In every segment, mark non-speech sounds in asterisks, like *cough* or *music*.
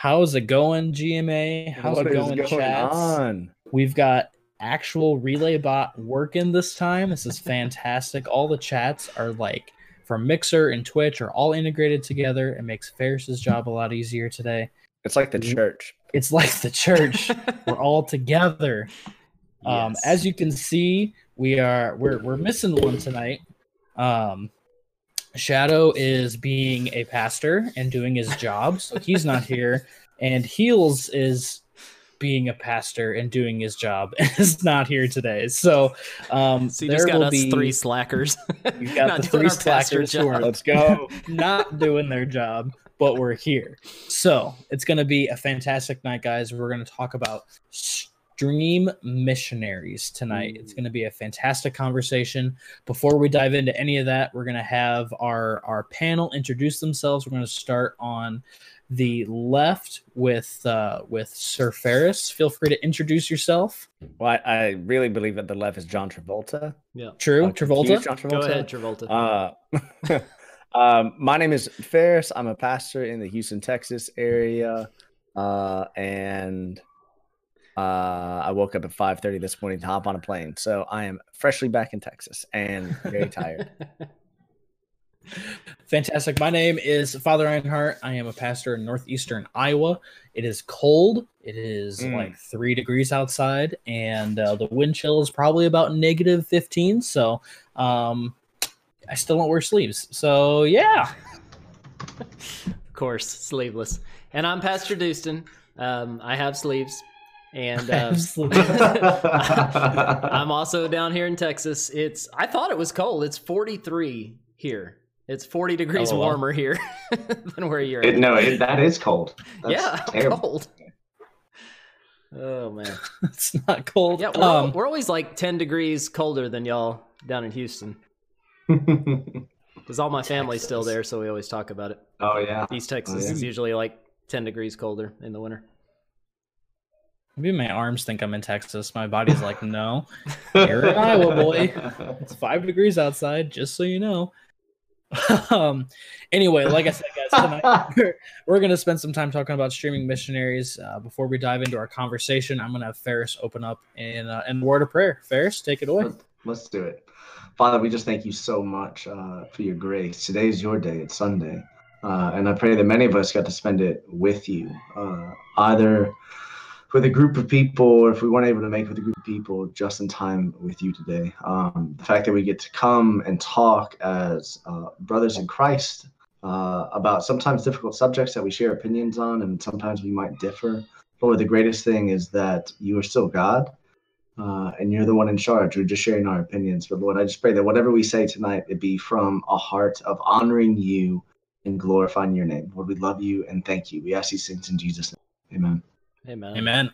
How's it going, GMA? How's What it going, going chats? on? We've got actual relay bot working this time. This is fantastic. all the chats are like from Mixer and Twitch are all integrated together. It makes Ferris's job a lot easier today. It's like the church. It's like the church. *laughs* We're all together. Um, Yes. as you can see, we are we're we're missing one tonight. Um, Shadow is being a pastor and doing his job, so he's not here. *laughs* And Heels is being a pastor and doing his job *laughs* and is not here today. So, um, So there will be three slackers. You've got *laughs* the three slackers who are. Let's go. not doing their job, but we're here. So it's going to be a fantastic night, guys. We're going to talk about stream missionaries tonight. It's going to be a fantastic conversation. Before we dive into any of that, we're going to have our our panel introduce themselves. We're going to start on the left with uh, with Sir Ferris. Feel free to introduce yourself. Well, I, I really believe that the left is John Travolta. yeah. True, I'm Travolta. John Travolta. Go ahead, Travolta. Uh, *laughs* um, my name is Ferris. I'm a pastor in the Houston, Texas area, uh, and uh, I woke up at 5:30 this morning to hop on a plane. So I am freshly back in Texas and very tired. *laughs* Fantastic. My name is Father Einhart. I am a pastor in northeastern Iowa. It is cold. It is Mm. like three degrees outside, and uh, the wind chill is probably about negative 15. So um, I still don't wear sleeves. So yeah. of course, sleeveless. And I'm Pastor Dustin. Um, I have sleeves. And *laughs* um, *laughs* *laughs* I'm also down here in Texas. It's I thought it was cold. It's 43 here. It's 40 degrees Oh, wow. warmer here than where you're It, at. no, it, that is cold. That's yeah, terrible. cold. Oh man. it's not cold. Yeah, we're, um, we're always like 10 degrees colder than y'all down in Houston. Because all my family's still there, so we always talk about it. oh yeah. East Texas yeah. is usually like 10 degrees colder in the winter. Maybe my arms think I'm in Texas. My body's like, no, You're in Iowa, boy. it's *laughs* five degrees outside, just so you know. *laughs* um. Anyway, like I said, guys, tonight *laughs* we're, we're going to spend some time talking about streaming missionaries. Uh, before we dive into our conversation, I'm going to have Ferris open up in uh, in word of prayer. Ferris, take it away. Let's, let's do it. Father, we just thank you so much uh, for your grace. Today is your day. It's Sunday. Uh, and I pray that many of us got to spend it with you, uh, either with a group of people or if we weren't able to make it with a group of people, just in time with you today. Um, the fact that we get to come and talk as uh, brothers in Christ uh, about sometimes difficult subjects that we share opinions on and sometimes we might differ. Lord, the greatest thing is that you are still God uh, and you're the one in charge. We're just sharing our opinions. But Lord, I just pray that whatever we say tonight, it be from a heart of honoring you and glorifying your name. Lord, we love you and thank you. We ask these things in Jesus' name. Amen. Amen. Amen.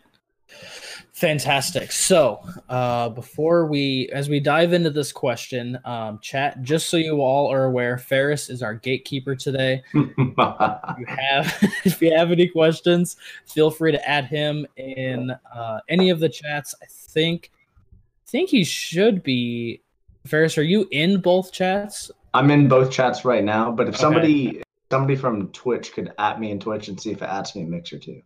Fantastic. So, uh, before we, as we dive into this question, um, chat, just so you all are aware, Ferris is our gatekeeper today. *laughs* If you have, *laughs* if you have any questions, feel free to add him in uh, any of the chats. I think, I think he should be. Ferris, are you in both chats? I'm in both chats right now, but if Okay. somebody somebody from Twitch could at me in Twitch and see if it adds me in Mixer too.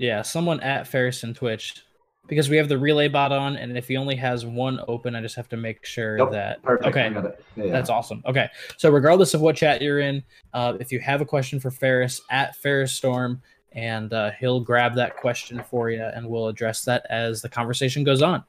Yeah, someone at Ferris and Twitch, because we have the relay bot on, and if he only has one open, I just have to make sure Nope, that. Perfect. Okay. It. Yeah. That's awesome. Okay. So regardless of what chat you're in, uh, if you have a question for Ferris at Ferris Storm, and uh, he'll grab that question for you, and we'll address that as the conversation goes on.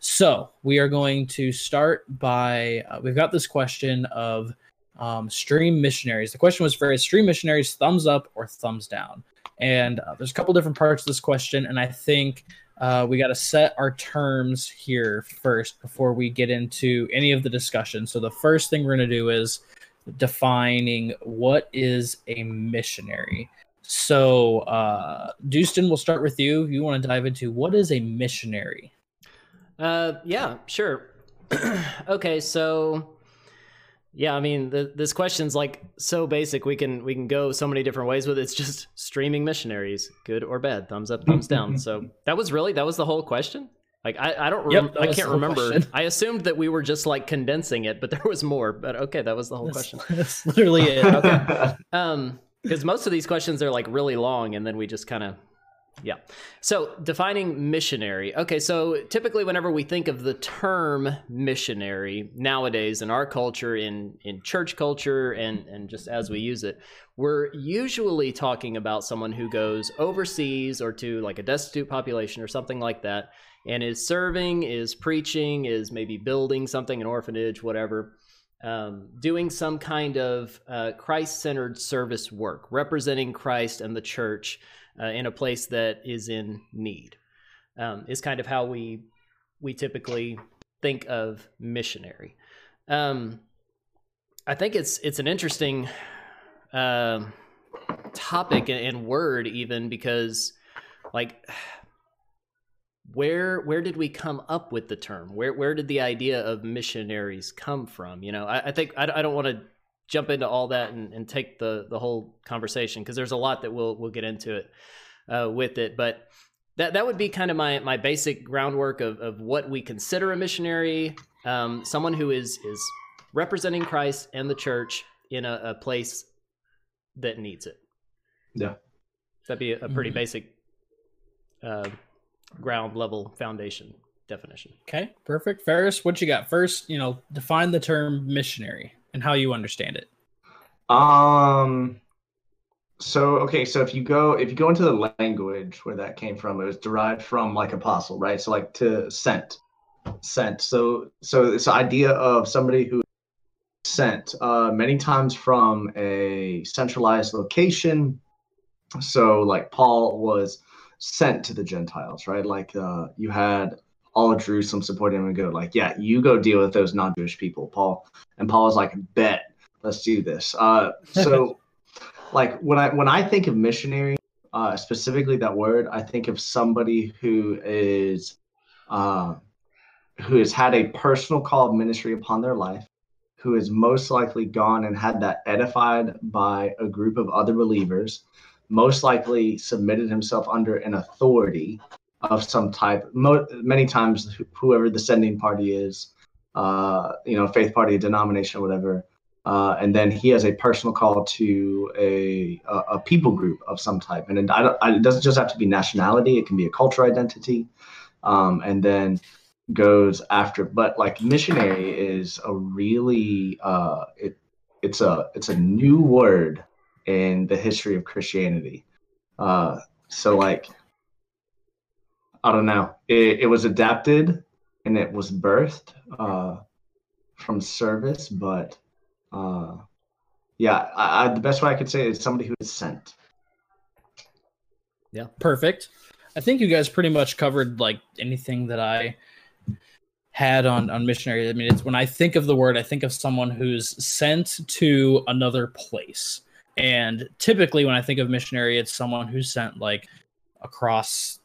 So we are going to start by uh, we've got this question of um, stream missionaries. The question was for stream missionaries, thumbs up or thumbs down. And uh, there's a couple different parts to this question, and I think uh, we got to set our terms here first before we get into any of the discussion. So the first thing we're going to do is defining what is a missionary. So, uh, Dustin, we'll start with you. You want to dive into what is a missionary? Uh, yeah, sure. *clears throat* okay, so yeah, I mean, the, this question's like so basic. We can we can go so many different ways with it. It's just streaming missionaries, good or bad, thumbs up, thumbs down. So that was really that was the whole question. Like I, I don't Yep, rem- that I can't remember. question. I assumed that we were just like condensing it, but *laughs* there was more. But okay, that was the whole That's, question. *laughs* that's literally it. Okay. *laughs* Um, because most of these questions are like really long, and then we just kind of yeah. So defining missionary. Okay, so typically whenever we think of the term missionary nowadays in our culture, in in church culture, and and just as we use it, we're usually talking about someone who goes overseas or to like a destitute population or something like that, and is serving, is preaching, is maybe building something, an orphanage, whatever. Um, doing some kind of uh, Christ centered service work, representing Christ and the church uh, in a place that is in need. Um, is kind of how we we typically think of missionary. Um, I think it's it's an interesting uh, topic and, word even because like where where did we come up with the term where where did the idea of missionaries come from you know i, I think I, I don't want to jump into all that and, and take the the whole conversation because there's a lot that we'll we'll get into it uh, with it. But that that would be kind of my my basic groundwork of of what we consider a missionary, um, someone who is is representing Christ and the church in a, a place that needs it. Yeah, that'd be a, a pretty Mhm. basic uh, ground level foundation definition. Okay, perfect. Ferris, what you got? First, you know, define the term missionary and how you understand it. Um. So okay, so if you go if you go into the language where that came from, it was derived from like apostle, right? So like to sent, sent. So so this idea of somebody who sent uh, many times from a centralized location. So like Paul was sent to the Gentiles, right? Like uh, you had all Jerusalem supporting him and go like, yeah, you go deal with those non-Jewish people, Paul. And Paul was like, bet, let's do this. Uh, so *laughs* like when I when I think of missionary, uh, specifically that word, I think of somebody who is uh, who has had a personal call of ministry upon their life, who has most likely gone and had that edified by a group of other believers, most likely submitted himself under an authority of some type. Mo- many times, wh- whoever the sending party is, uh, you know, faith party, denomination, whatever. Uh, and then he has a personal call to a, a, a people group of some type. And it, I it doesn't just have to be nationality, it can be a cultural identity. Um, and then goes after, but like missionary is a really, uh, it, it's a, it's a new word in the history of Christianity. Uh, so like, I don't know, it, it was adapted and it was birthed uh, from service, but uh, yeah, I, I, the best way I could say it is somebody who is sent. Yeah, perfect. I think you guys pretty much covered like anything that I had on on missionary. I mean, it's when I think of the word, I think of someone who's sent to another place. And typically when I think of missionary, it's someone who's sent like across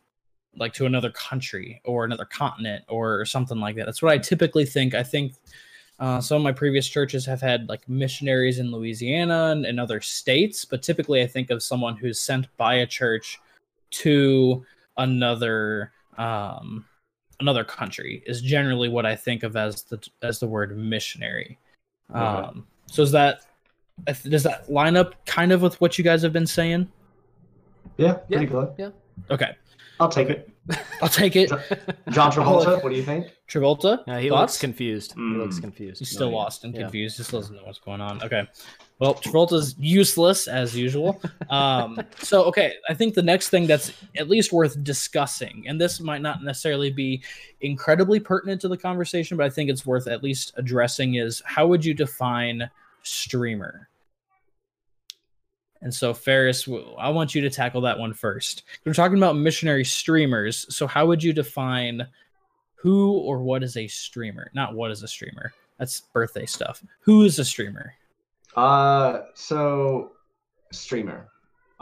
like to another country or another continent or something like that. That's what I typically think. I think uh, some of my previous churches have had like missionaries in Louisiana and, and other states, but typically I think of someone who's sent by a church to another um, another country is generally what I think of as the as the word missionary. Okay. Um, so is that does that line up kind of with what you guys have been saying? Yeah, pretty good. Yeah. Okay, I'll take it. I'll take it. John *laughs* Travolta, what do you think? Travolta, Uh, he thoughts? looks confused. He looks Mm. confused. He's still yeah. lost and Yeah. confused. He still doesn't know what's going on. Okay. Well, Travolta's useless as usual. *laughs* Um, so, okay, I think the next thing that's at least worth discussing, and this might not necessarily be incredibly pertinent to the conversation, but I think it's worth at least addressing is how would you define streamer? And so, Ferris, I want you to tackle that one first. We're talking about missionary streamers. So, how would you define who or what is a streamer? Not what is a streamer. That's birthday stuff. Who is a streamer? Uh, so streamer.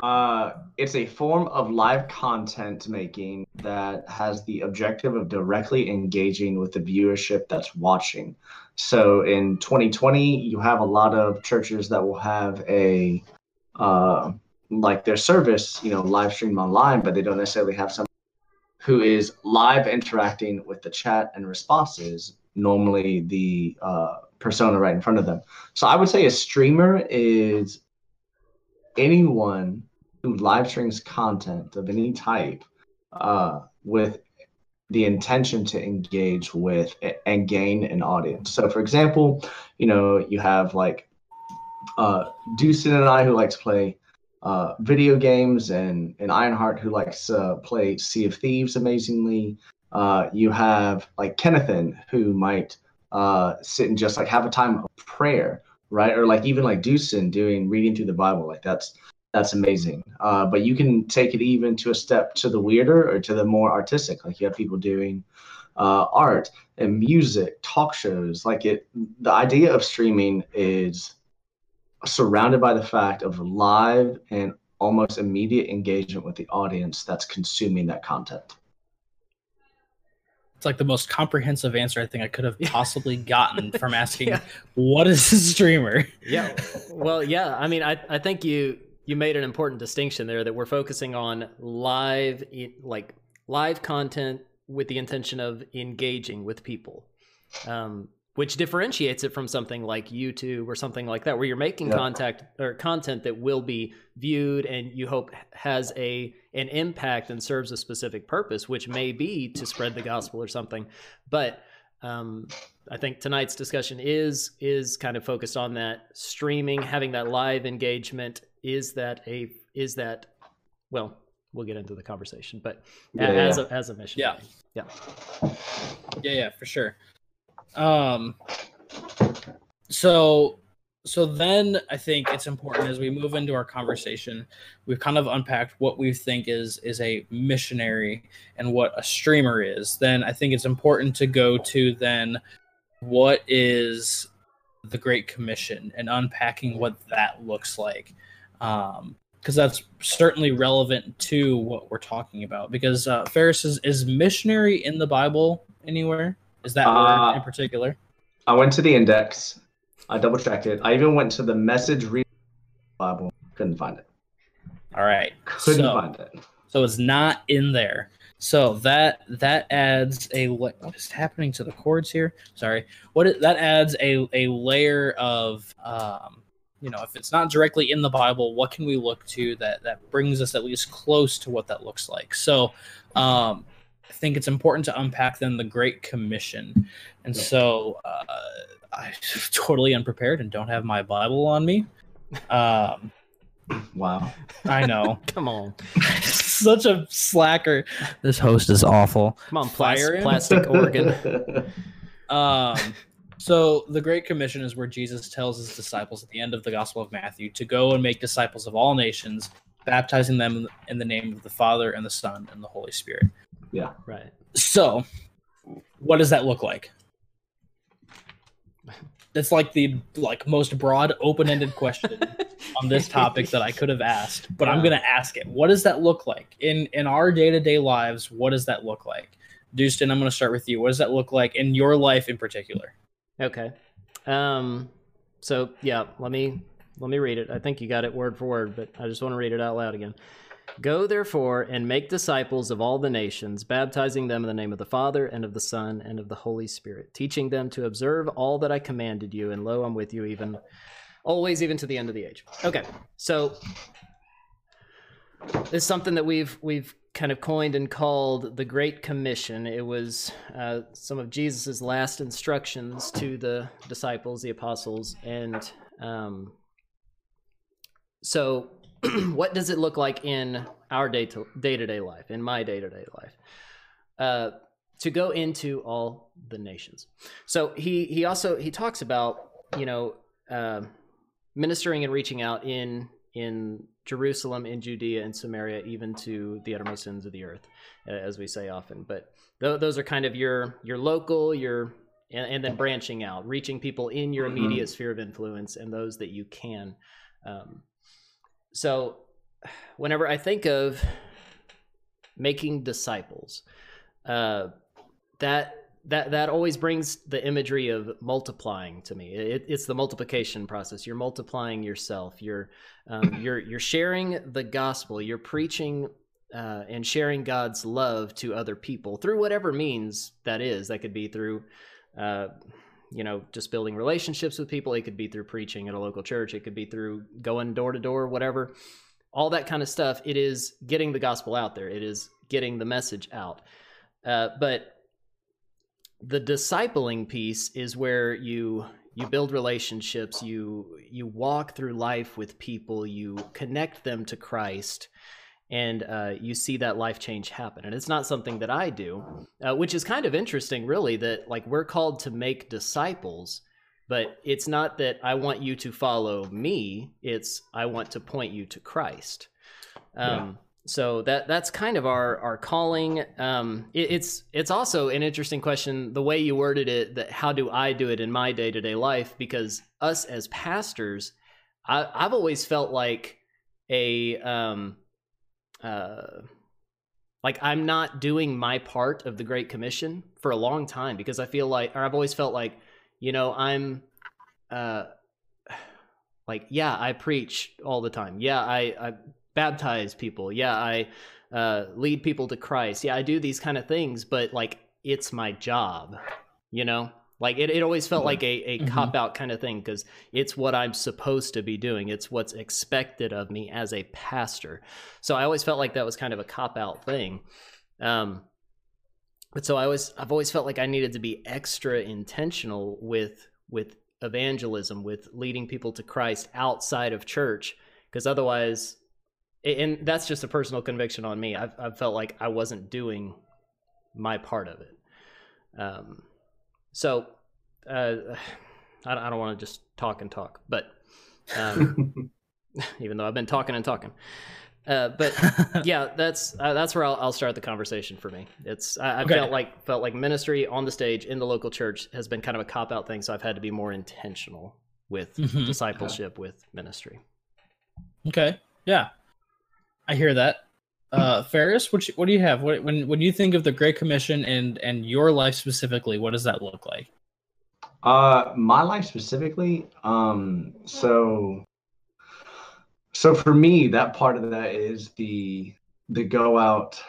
Uh, it's a form of live content making that has the objective of directly engaging with the viewership that's watching. So in 2020, you have a lot of churches that will have a uh, like their service, you know, live stream online, but they don't necessarily have someone who is live interacting with the chat and responses. Normally, the uh, persona right in front of them. So I would say a streamer is anyone who live streams content of any type uh, with the intention to engage with and gain an audience. So, for example, you know, you have like uh, Deucin and I who like to play uh, video games, and and Ironheart who likes to play Sea of Thieves amazingly. Uh, you have like Kennethan who might uh, sit and just like have a time of prayer, right? Or like even like Deucin doing reading through the Bible, like that's that's amazing. Uh, but you can take it even to a step to the weirder or to the more artistic. Like you have people doing uh, art and music, talk shows. Like it, the idea of streaming is surrounded by the fact of live and almost immediate engagement with the audience that's consuming that content. It's like the most comprehensive answer I think I could have *laughs* possibly gotten from asking, *laughs* yeah. "What is a streamer?" Yeah, well, yeah. I mean, I I think you you made an important distinction there that we're focusing on live like live content with the intention of engaging with people um, which differentiates it from something like youtube or something like that where you're making yeah. contact or content that will be viewed and you hope has a an impact and serves a specific purpose which may be to spread the gospel or something. But um, I think tonight's discussion is is kind of focused on that streaming, having that live engagement, is that a is that well we'll get into the conversation but yeah, as yeah. a as a mission. Yeah. Yeah. Yeah yeah for sure um so so then i think it's important as we move into our conversation we've kind of unpacked what we think is is a missionary and what a streamer is then i think it's important to go to then what is the great commission and unpacking what that looks like um, because that's certainly relevant to what we're talking about. Because uh, Ferris is, is missionary in the Bible anywhere? Is that uh, word in particular? I went to the index. I double checked it. I even went to the message read Bible. Couldn't find it. All right. Couldn't so, find it. So it's not in there. So that that adds a what is happening to the chords here? Sorry. What that adds a a layer of um you know if it's not directly in the bible what can we look to that that brings us at least close to what that looks like so um i think it's important to unpack then the great commission. And so uh i'm *laughs* totally unprepared and don't have my bible on me. Um wow. I know. *laughs* Come on. *laughs* Such a slacker. This host is awful. Come on plastic, plastic organ. Um so the Great Commission is where Jesus tells his disciples at the end of the Gospel of Matthew to go and make disciples of all nations, baptizing them in the name of the Father and the Son and the Holy Spirit. Yeah. Right. So what does that look like? That's like the like most broad open-ended question *laughs* on this topic that I could have asked, but yeah. I'm going to ask it. What does that look like in in our day-to-day lives? What does that look like? Dustin, I'm going to start with you. What does that look like in your life in particular? Okay. Um, so yeah, let me let me read it. I think you got it word for word, but I just want to read it out loud again. Go therefore and make disciples of all the nations, baptizing them in the name of the Father and of the Son and of the Holy Spirit, teaching them to observe all that I commanded you, and lo, I'm with you even always, even to the end of the age. Okay, so it's something that we've we've kind of coined and called the Great Commission. It was uh, some of Jesus's last instructions to the disciples, the apostles, and um, so *clears throat* what does it look like in our day to day to day life, in my day to day life? Uh, to go into all the nations. So he he also he talks about you know uh, ministering and reaching out in in Jerusalem, in Judea, and Samaria, even to the uttermost ends of the earth, as we say often. But th- those are kind of your your local, your and, and then branching out, reaching people in your immediate mm-hmm. sphere of influence and those that you can. Um, so, whenever I think of making disciples, uh, that that that always brings the imagery of multiplying to me. It, it's the multiplication process. You're multiplying yourself. You're um, *clears throat* you're you're sharing the gospel. You're preaching uh, and sharing God's love to other people through whatever means that is. That could be through, uh, you know just building relationships with people. It could be through preaching at a local church. It could be through going door to door whatever. All that kind of stuff it is getting the gospel out there. It is getting the message out. Uh, but the discipling piece is where you you build relationships. You you walk through life with people. You connect them to christ and uh, you see that life change happen. And it's not something that i do uh, which is kind of interesting really that like we're called to make disciples but it's not that i want you to follow me it's i want to point you to christ. Um, yeah. so that that's kind of our our calling. Um, it, it's it's also an interesting question the way you worded it that how do i do it in my day-to-day life? Because us as pastors I, i've always felt like a um, uh, like I'm not doing my part of the Great Commission for a long time because I feel like, or I've always felt like, you know, I'm, uh, *sighs* like, yeah, I preach all the time. Yeah, I, I baptize people. Yeah, I uh, lead people to Christ. Yeah, I do these kind of things, but like, it's my job, you know? Like it, it always felt like a, a mm-hmm. cop out kind of thing because it's what I'm supposed to be doing. It's what's expected of me as a pastor. So I always felt like that was kind of a cop out thing. Um, but so I was I've always felt like I needed to be extra intentional with with evangelism, with leading people to Christ outside of church, because otherwise, and that's just a personal conviction on me. I've, I've felt like I wasn't doing my part of it. Um, so uh, *sighs* I, I don't want to just talk and talk, but um, *laughs* *laughs* even though I've been talking and talking. Uh, but *laughs* yeah, that's uh, that's where I'll, I'll, start the conversation for me. It's I, I okay. felt like felt like ministry on the stage in the local church has been kind of a cop out thing, so I've had to be more intentional with mm-hmm. discipleship yeah. with ministry. Okay, yeah, I hear that. Uh, Ferris, what what do you have? What, when when you think of the Great Commission and and your life specifically, what does that look like? Uh, my life specifically. Um, so so for me, that part of that is the the go out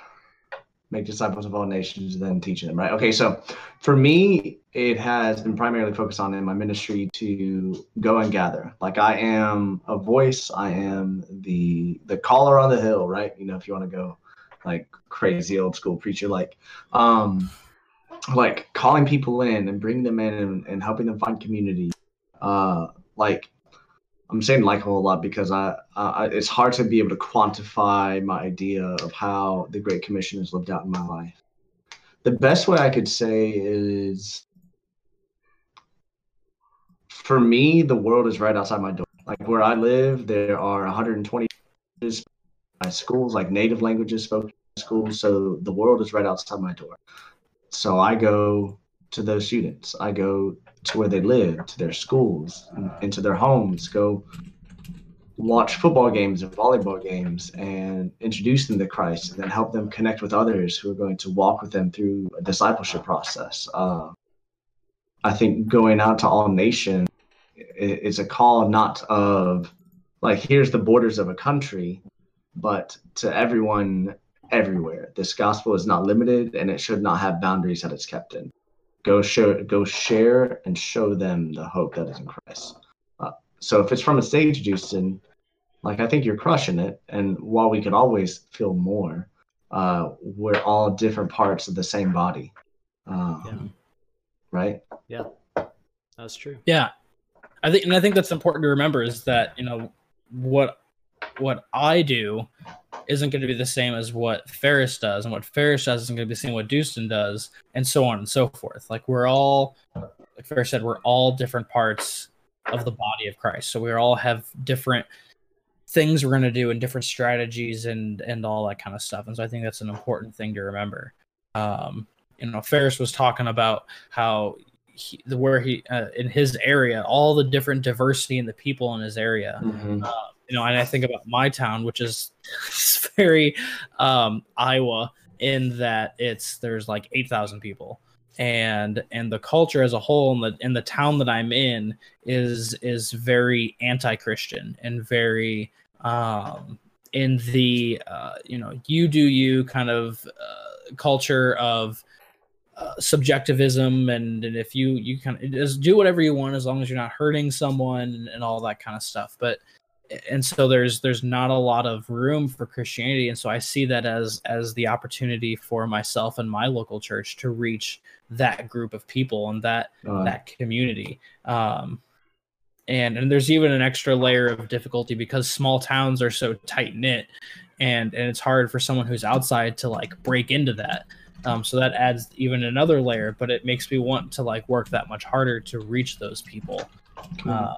make disciples of all nations, then teaching them, right? Okay, so for me, it has been primarily focused on in my ministry to go and gather. Like I am a voice, I am the the caller on the hill, right? You know, if you want to go like crazy old school preacher, like um like calling people in and bringing them in and, and helping them find community. Uh like I'm saying like a whole lot because I, I, it's hard to be able to quantify my idea of how the Great Commission is lived out in my life. The best way I could say is, for me, the world is right outside my door. Like where I live, there are 120 schools, like native languages spoken schools. So the world is right outside my door. So I go to those students. I go to where they live, to their schools, into their homes, go watch football games and volleyball games and introduce them to Christ and then help them connect with others who are going to walk with them through a discipleship process. Uh, I think going out to all nations is a call not of like, here's the borders of a country, but to everyone everywhere. This gospel is not limited and it should not have boundaries that it's kept in go show go share and show them the hope that is in christ. Uh, so if it's from a stage Houston, like i think you're crushing it. And while we could always feel more uh, we're all different parts of the same body. Um, yeah. right? Yeah. That's true. Yeah. I think and i think that's important to remember is that you know what what i do isn't going to be the same as what Ferris does, and what Ferris does isn't going to be the same what Dustin does, and so on and so forth. Like we're all, like Ferris said, we're all different parts of the body of Christ. So we all have different things we're going to do and different strategies and and all that kind of stuff. And so I think that's an important thing to remember. Um, you know, Ferris was talking about how he, where he uh, in his area, all the different diversity in the people in his area. Mm-hmm. Uh, you know, and I think about my town, which is *laughs* very um, Iowa, in that it's there's like eight thousand people, and and the culture as a whole in the in the town that I'm in is is very anti-Christian and very um, in the uh, you know you do you kind of uh, culture of uh, subjectivism and, and if you you kind of just do whatever you want as long as you're not hurting someone and, and all that kind of stuff. But and so there's there's not a lot of room for christianity. And so i see that as as the opportunity for myself and my local church to reach that group of people and that Uh, that community. Um and and there's even an extra layer of difficulty because small towns are so tight knit and and it's hard for someone who's outside to like break into that. Um, so that adds even another layer but it makes me want to like work that much harder to reach those people. Uh,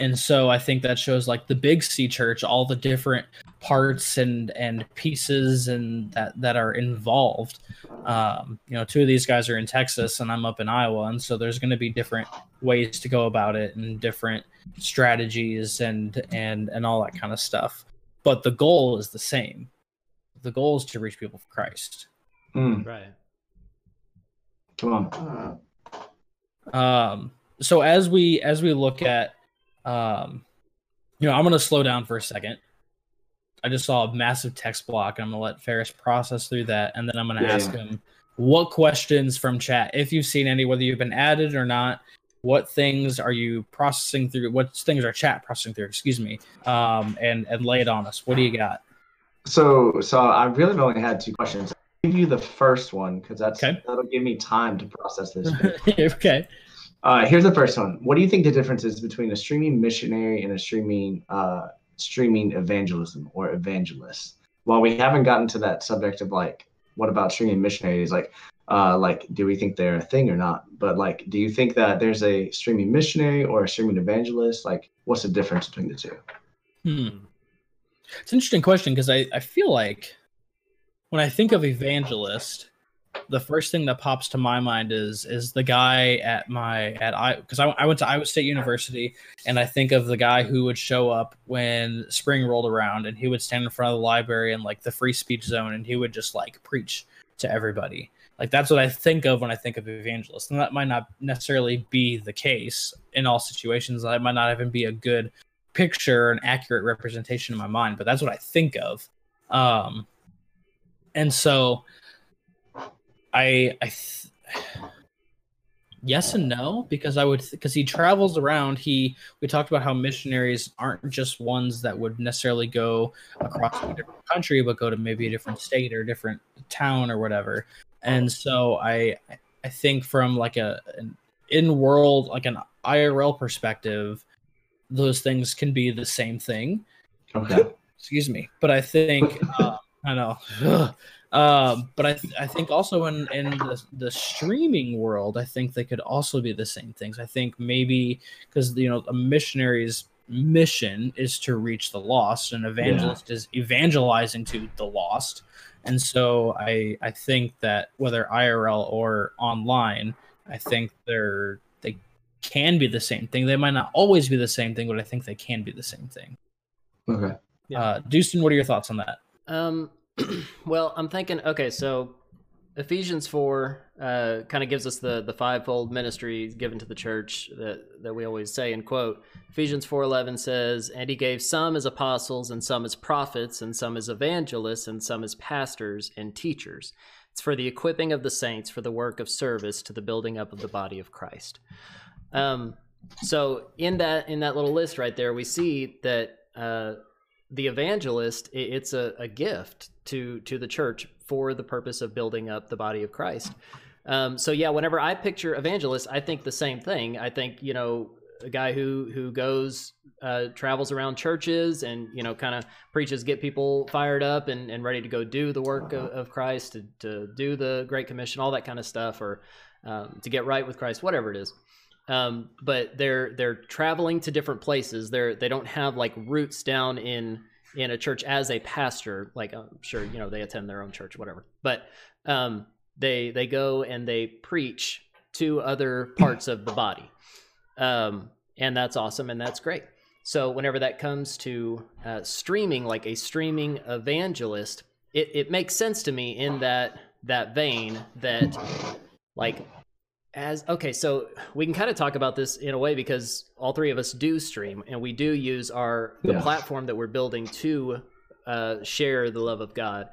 and so i think that shows like the big c church all the different parts and and pieces and that that are involved. Um, you know two of these guys are in texas and i'm up in iowa and so there's going to be different ways to go about it and different strategies and and and all that kind of stuff. But the goal is the same. The goal is to reach people for christ. Mm, Right. come on. um so as we as we look at um you know i'm going to slow down for a second i just saw a massive text block and i'm going to let ferris process through that and then i'm going to Yeah, ask him what questions from chat if you've seen any whether you've been added or not what things are you processing through what things are chat processing through excuse me um and and lay it on us what do you got So, so I really only had two questions. I'll give you the first one because that's Okay. that'll give me time to process this. *laughs* okay Uh, here's the first one. What do you think the difference is between a streaming missionary and a streaming uh, streaming evangelism or evangelist? While we haven't gotten to that subject of like, what about streaming missionaries? Like, uh, like, do we think they're a thing or not? But like, do you think that there's a streaming missionary or a streaming evangelist? Like, what's the difference between the two? Hmm. It's an interesting question because I, I feel like when I think of evangelist, the first thing that pops to my mind is is the guy at my at I because I, I went to Iowa State University and I think of the guy who would show up when spring rolled around and he would stand in front of the library and like the free speech zone and he would just like preach to everybody. Like that's what I think of when I think of evangelist. And that might not necessarily be the case in all situations. That might not even be a good picture an accurate representation in my mind but that's what i think of um and so i i th- yes and no because i would because he travels around. He we talked about how missionaries aren't just ones that would necessarily go across a different country but go to maybe a different state or different town or whatever. And so i i think from like a an in world like an irl perspective those things can be the same thing. Okay. excuse me. But i think uh, i know *laughs* um but i th- i think also in in the, the streaming world i think they could also be the same things i think maybe because you know a missionary's mission is to reach the lost and evangelist is evangelizing to the lost and so i i think that whether irl or online i think they're they can be the same thing they might not always be the same thing but i think they can be the same thing Okay. Yeah. uh, Dustin, what are your thoughts on that? Um, *clears throat* well, I'm thinking. Okay, so Ephesians four uh, kind of gives us the the fivefold ministry given to the church that that we always say and quote. Ephesians four eleven says, "And he gave some as apostles, and some as prophets, and some as evangelists, and some as pastors and teachers." It's for the equipping of the saints for the work of service to the building up of the body of Christ. Um, so in that in that little list right there, we see that uh, the evangelist it's a, a gift to to the church for the purpose of building up the body of Christ. Um, so yeah, whenever I picture evangelist, I think the same thing. I think you know a guy who who goes uh, travels around churches and you know kind of preaches, get people fired up and, and ready to go do the work of, of Christ, to, to do the Great Commission, all that kind of stuff, or um, to get right with Christ, whatever it is. Um, but they're they're traveling to different places. They're they don't have like roots down in in a church as a pastor. Like I'm sure you know they attend their own church, whatever. But um, they they go and they preach to other parts of the body, um, and that's awesome and that's great. So whenever that comes to uh, streaming, like a streaming evangelist, it, it makes sense to me in that that vein that like as okay so we can kind of talk about this in a way because all three of us do stream and we do use our the Yeah. platform that we're building to uh, share the love of god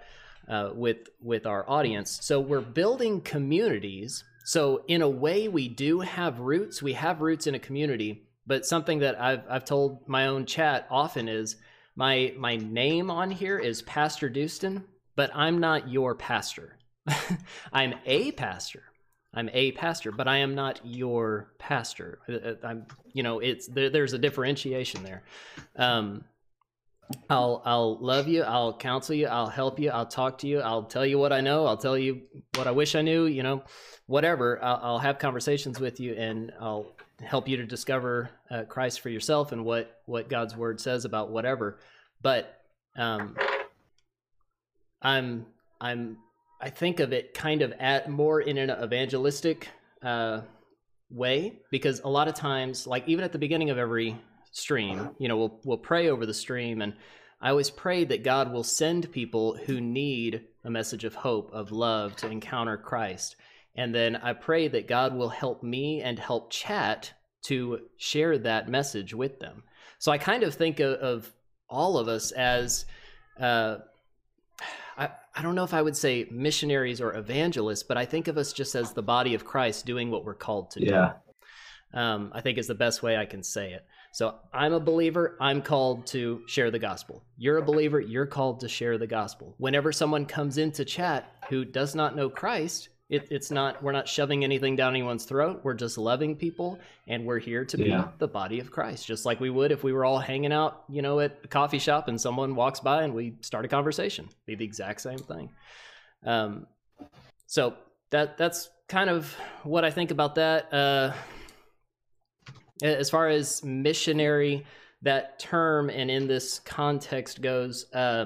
uh, with with our audience. So we're building communities. So in a way, we do have roots. We have roots in a community. But something that I've I've told my own chat often is my my name on here is Pastor Dustin, but I'm not your pastor. *laughs* I'm a pastor. I'm a pastor, but I am not your pastor. I'm, you know, it's there, there's a differentiation there. Um, I'll I'll love you. I'll counsel you. I'll help you. I'll talk to you. I'll tell you what I know. I'll tell you what I wish I knew. You know, whatever. I'll, I'll have conversations with you, and I'll help you to discover uh, Christ for yourself and what what God's word says about whatever. But um, I'm I'm I think of it kind of at more in an evangelistic uh, way because a lot of times, like even at the beginning of every stream. You know, we'll we'll pray over the stream and I always pray that God will send people who need a message of hope, of love to encounter Christ. And then I pray that God will help me and help chat to share that message with them. So I kind of think of, of all of us as, uh, I, I don't know if I would say missionaries or evangelists, but I think of us just as the body of Christ doing what we're called to yeah. do. Um, I think is the best way I can say it. So I'm a believer, I'm called to share the gospel. You're a believer, you're called to share the gospel. Whenever someone comes into chat who does not know Christ, it, it's not we're not shoving anything down anyone's throat. We're just loving people and we're here to be Yeah. the body of Christ, just like we would if we were all hanging out, you know, at a coffee shop and someone walks by and we start a conversation. Be the exact same thing. Um, so that that's kind of what I think about that. Uh, as far as missionary that term and in this context goes uh,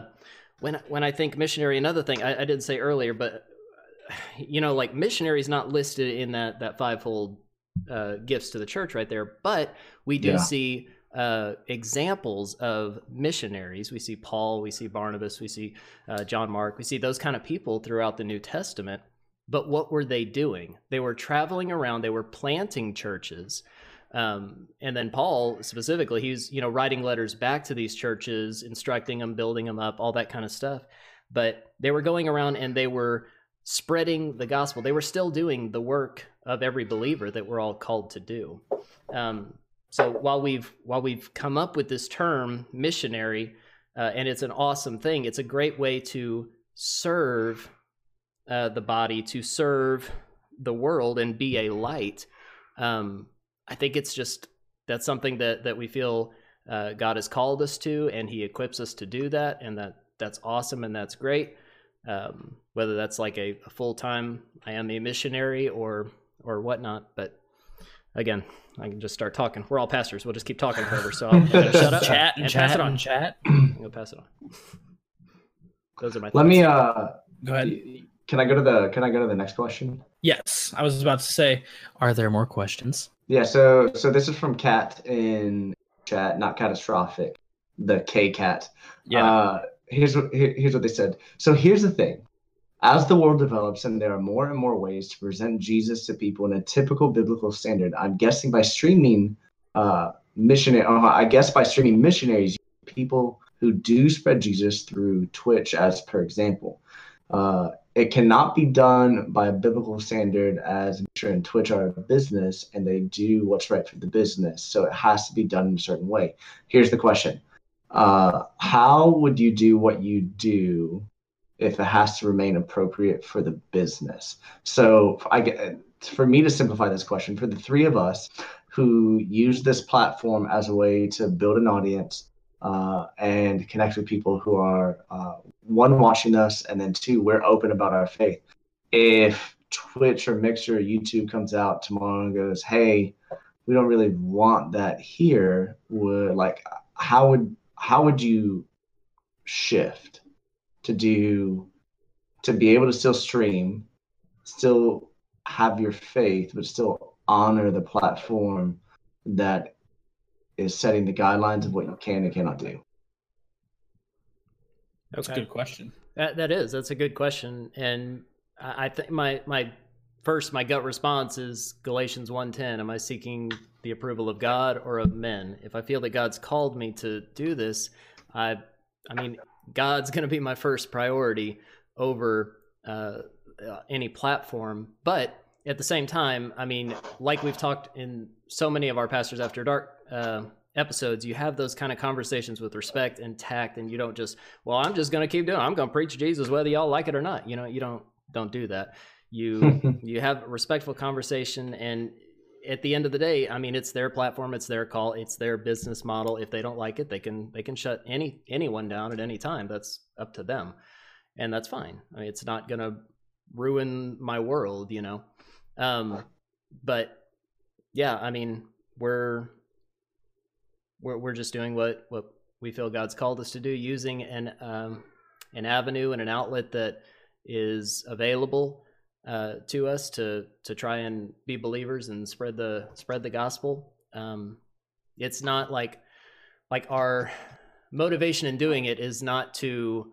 when when i think missionary another thing I, I didn't say earlier but you know like missionary is not listed in that that fivefold uh, gifts to the church right there but we do Yeah. see uh, examples of missionaries we see paul we see barnabas we see uh, john mark we see those kind of people throughout the new testament but what were they doing they were traveling around they were planting churches um, and then Paul specifically, he's you know writing letters back to these churches, instructing them, building them up, all that kind of stuff. But they were going around and they were spreading the gospel. They were still doing the work of every believer that we're all called to do. Um, so while we've while we've come up with this term missionary, uh, and it's an awesome thing, it's a great way to serve uh, the body, to serve the world, and be a light. Um, I think it's just that's something that that we feel uh, God has called us to, and He equips us to do that, and that that's awesome and that's great. Um, whether that's like a, a full time, I am a missionary or or whatnot, but again, I can just start talking. We're all pastors. We'll just keep talking forever. So I'm gonna *laughs* shut up Chat and, and chat pass it on. chat. I'm gonna pass it on. Those are my. Let thoughts. me uh Go ahead. can I go to the can I go to the next question? Yes, I was about to say, are there more questions? Yeah, so so this is from Cat in chat, not catastrophic. The K cat. Uh, here's what here, here's what they said. So here's the thing. As the world develops and there are more and more ways to present Jesus to people in a typical biblical standard, I'm guessing by streaming uh missionary uh, I guess by streaming missionaries, people who do spread Jesus through Twitch as per example. Uh, it cannot be done by a biblical standard as sure in Twitch are a business and they do what's right for the business. So it has to be done in a certain way. Here's the question. Uh, how would you do what you do if it has to remain appropriate for the business? So I get for me to simplify this question for the three of us who use this platform as a way to build an audience uh, and connect with people who are uh, one watching us and then two we're open about our faith if twitch or mixer or youtube comes out tomorrow and goes hey we don't really want that here would like how would how would you shift to do to be able to still stream still have your faith but still honor the platform that is setting the guidelines of what you can and cannot do That's a good question. That that is. That's a good question, and I, I think my my first my gut response is Galatians 1:10. Am I seeking the approval of God or of men? If I feel that God's called me to do this, I I mean God's going to be my first priority over uh, any platform. But at the same time, I mean, like we've talked in so many of our Pastors After Dark uh, episodes, you have those kind of conversations with respect and tact, and you don't just, well, I'm just going to keep doing. It. I'm going to preach Jesus whether y'all like it or not. You know, you don't don't do that. You *laughs* you have a respectful conversation, and at the end of the day, I mean, it's their platform, it's their call, it's their business model. If they don't like it, they can they can shut any anyone down at any time. That's up to them, and that's fine. I mean, it's not going to ruin my world, you know. Um, but yeah, I mean, we're we're we're just doing what what we feel God's called us to do, using an um, an avenue and an outlet that is available uh, to us to to try and be believers and spread the spread the gospel. Um, it's not like like our motivation in doing it is not to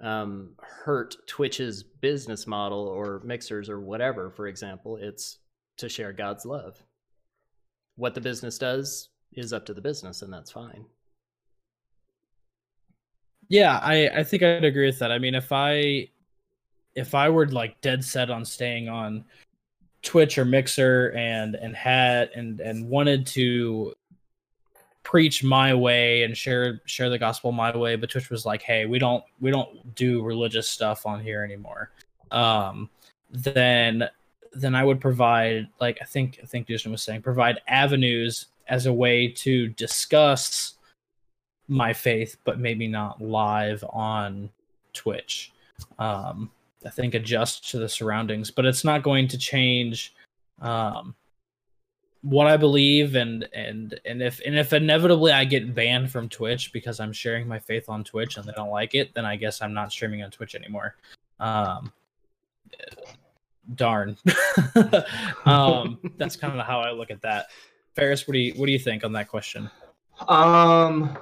um, hurt Twitch's business model or Mixer's or whatever. For example, it's to share God's love. What the business does is up to the business, and that's fine. Yeah, I I think I'd agree with that. I mean, if I if I were like dead set on staying on Twitch or Mixer and and had and and wanted to preach my way and share share the gospel my way, but Twitch was like, "Hey, we don't we don't do religious stuff on here anymore." Um, then then I would provide like I think I think Justin was saying provide avenues as a way to discuss my faith, but maybe not live on Twitch. Um, I think adjust to the surroundings, but it's not going to change um, what I believe and and and if and if inevitably I get banned from Twitch because I'm sharing my faith on Twitch and they don't like it, then I guess I'm not streaming on Twitch anymore. Um, darn. *laughs* um, that's kind of how I look at that. Ferris, what do you what do you think on that question? Um,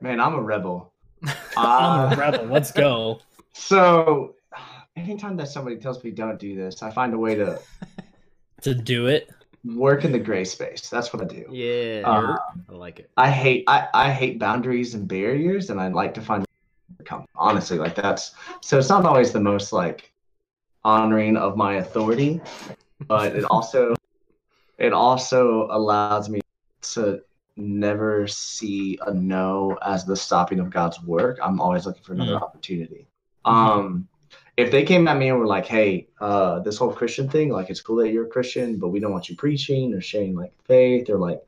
man, I'm a rebel. *laughs* I'm a uh, rebel. Let's go. *laughs* So, anytime that somebody tells me don't do this, I find a way to *laughs* to do it. Work in the gray space. That's what I do. Yeah, uh, I like it. I hate I, I hate boundaries and barriers, and I like to find come honestly like that's so it's not always the most like honoring of my authority, but it also *laughs* it also allows me to never see a no as the stopping of God's work. I'm always looking for another mm. opportunity. Um, if they came at me and were like, "Hey, uh, this whole Christian thing, like, it's cool that you're a Christian, but we don't want you preaching or sharing like faith or like,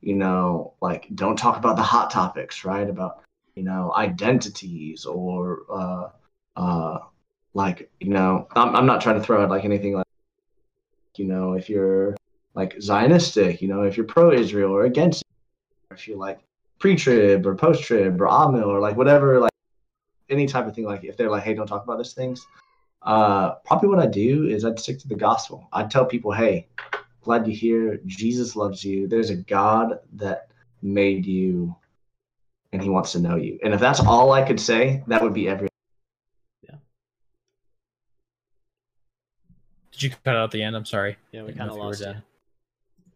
you know, like, don't talk about the hot topics, right? About you know identities or uh, uh, like, you know, I'm I'm not trying to throw out like anything like, you know, if you're like Zionistic, you know, if you're pro-Israel or against, or if you're like pre-trib or post-trib or amil or like whatever, like any type of thing like if they're like hey don't talk about those things uh probably what i do is i'd stick to the gospel. I'd tell people hey glad you hear jesus loves you. There's a god that made you and he wants to know you. And if that's all i could say that would be every yeah did you cut out the end? I'm sorry. Yeah we kind of lost you.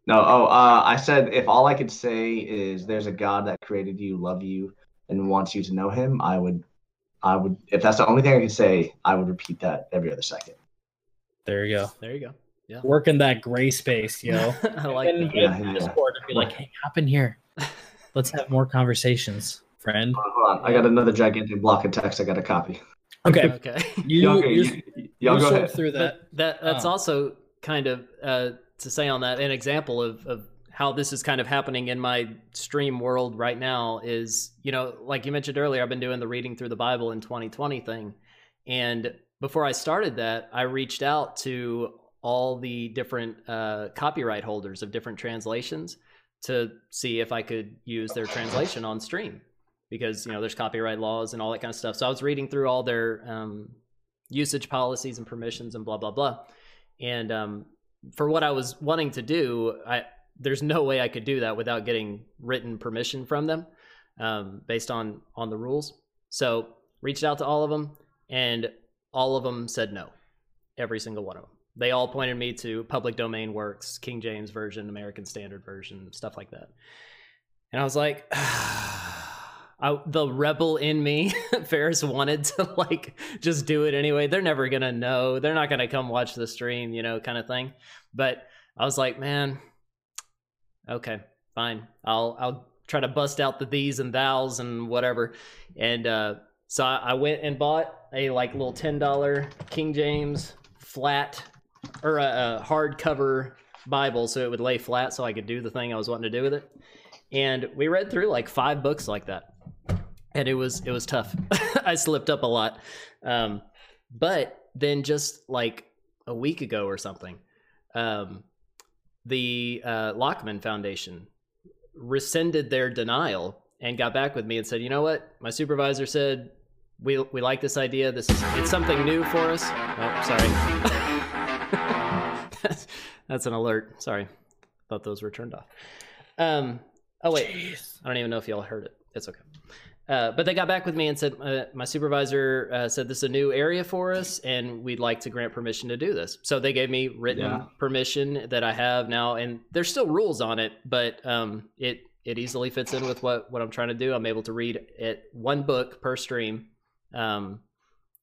No oh uh, i said if all i could say is there's a god that created you love you and wants you to know him i would I would, if that's the only thing I could say, I would repeat that every other second. There you go. There you go. Yeah. Work in that gray space, yo. *laughs* I like and that. Yeah, Discord and be like, hey, hop in here. *laughs* Let's have more conversations, friend. Hold on. I got another gigantic block of text I got to copy. Okay. okay. You, *laughs* okay, you, you, y'all go ahead. through that. But that that's oh. also kind of uh, to say on that an example of, of how this is kind of happening in my stream world right now is, you know, like you mentioned earlier, I've been doing the reading through the Bible in 2020 thing. And before I started that, I reached out to all the different uh, copyright holders of different translations to see if I could use their translation on stream because, you know, there's copyright laws and all that kind of stuff. So I was reading through all their um, usage policies and permissions and blah, blah, blah. And um, for what I was wanting to do, I, there's no way I could do that without getting written permission from them um, based on on the rules. So reached out to all of them, and all of them said no. Every single one of them. They all pointed me to public domain works, King James version, American Standard version, stuff like that. And I was like, *sighs* I, the rebel in me, *laughs* Ferris wanted to like just do it anyway. They're never gonna know. They're not gonna come watch the stream, you know, kind of thing. But I was like, man, okay, fine. I'll I'll try to bust out the these and thous and whatever. And uh, so I, I went and bought a like little ten dollar King James flat or a, a hardcover Bible, so it would lay flat, so I could do the thing I was wanting to do with it. And we read through like five books like that, and it was it was tough. *laughs* I slipped up a lot, um, but then just like a week ago or something, um, the uh, Lockman Foundation rescinded their denial and got back with me and said, "You know what? My supervisor said we we like this idea. This is it's something new for us." Oh, sorry. *laughs* that's, that's an alert. Sorry, thought those were turned off. Um. Oh wait, Jeez. I don't even know if y'all heard it. It's okay. Uh, but they got back with me and said uh, my supervisor uh, said this is a new area for us and we'd like to grant permission to do this. So they gave me written Yeah. permission that I have now, and there's still rules on it, but um, it it easily fits in with what what I'm trying to do. I'm able to read it one book per stream, um,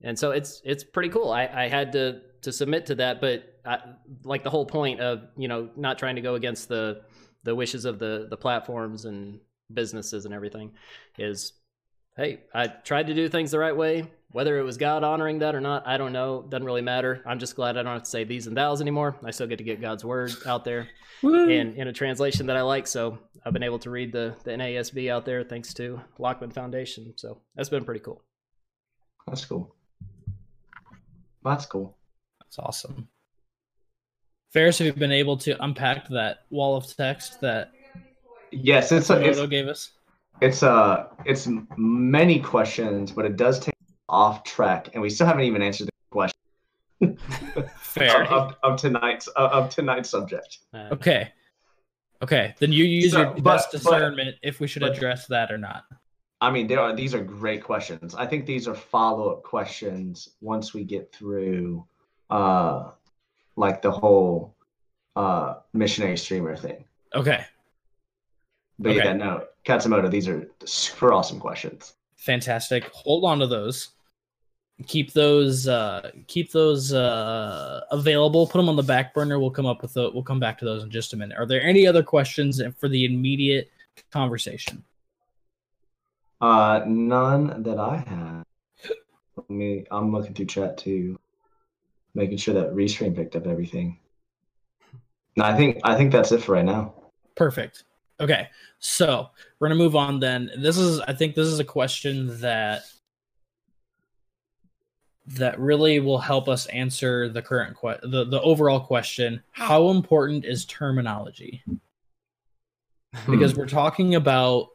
and so it's it's pretty cool. I, I had to to submit to that, but I, like the whole point of you know not trying to go against the the wishes of the the platforms and businesses and everything is hey i tried to do things the right way whether it was god honoring that or not i don't know doesn't really matter i'm just glad i don't have to say these and thous anymore i still get to get god's word out there *laughs* Woo. and in a translation that i like so i've been able to read the the nasb out there thanks to lockman foundation so that's been pretty cool That's cool. That's cool. That's awesome. Ferris, have you been able to unpack that wall of text that Yes, it's a, it's Komodo gave us? It's uh it's many questions, but it does take off track, and we still haven't even answered the question *laughs* Fair. of, of, of tonight's of, of tonight's subject. Uh, Okay. Okay. Then you use So, your but- best but- discernment if we should but- address that or not. I mean, there are these are great questions. I think these are follow up questions once we get through, uh, like the whole uh missionary streamer thing. Okay. But Okay. yeah, no, Katsumoto, these are super awesome questions. Fantastic. Hold on to those. Keep those uh keep those uh available. Put them on the back burner. We'll come up with the, we'll come back to those in just a minute. Are there any other questions for the immediate conversation? Uh, none that I have. Let me. I'm looking through chat too, making sure that Restream picked up everything. No, I think I think that's it for right now. Perfect. Okay. So we're gonna move on then. This is I think this is a question that that really will help us answer the current que- the, the overall question. How important is terminology? Hmm. Because we're talking about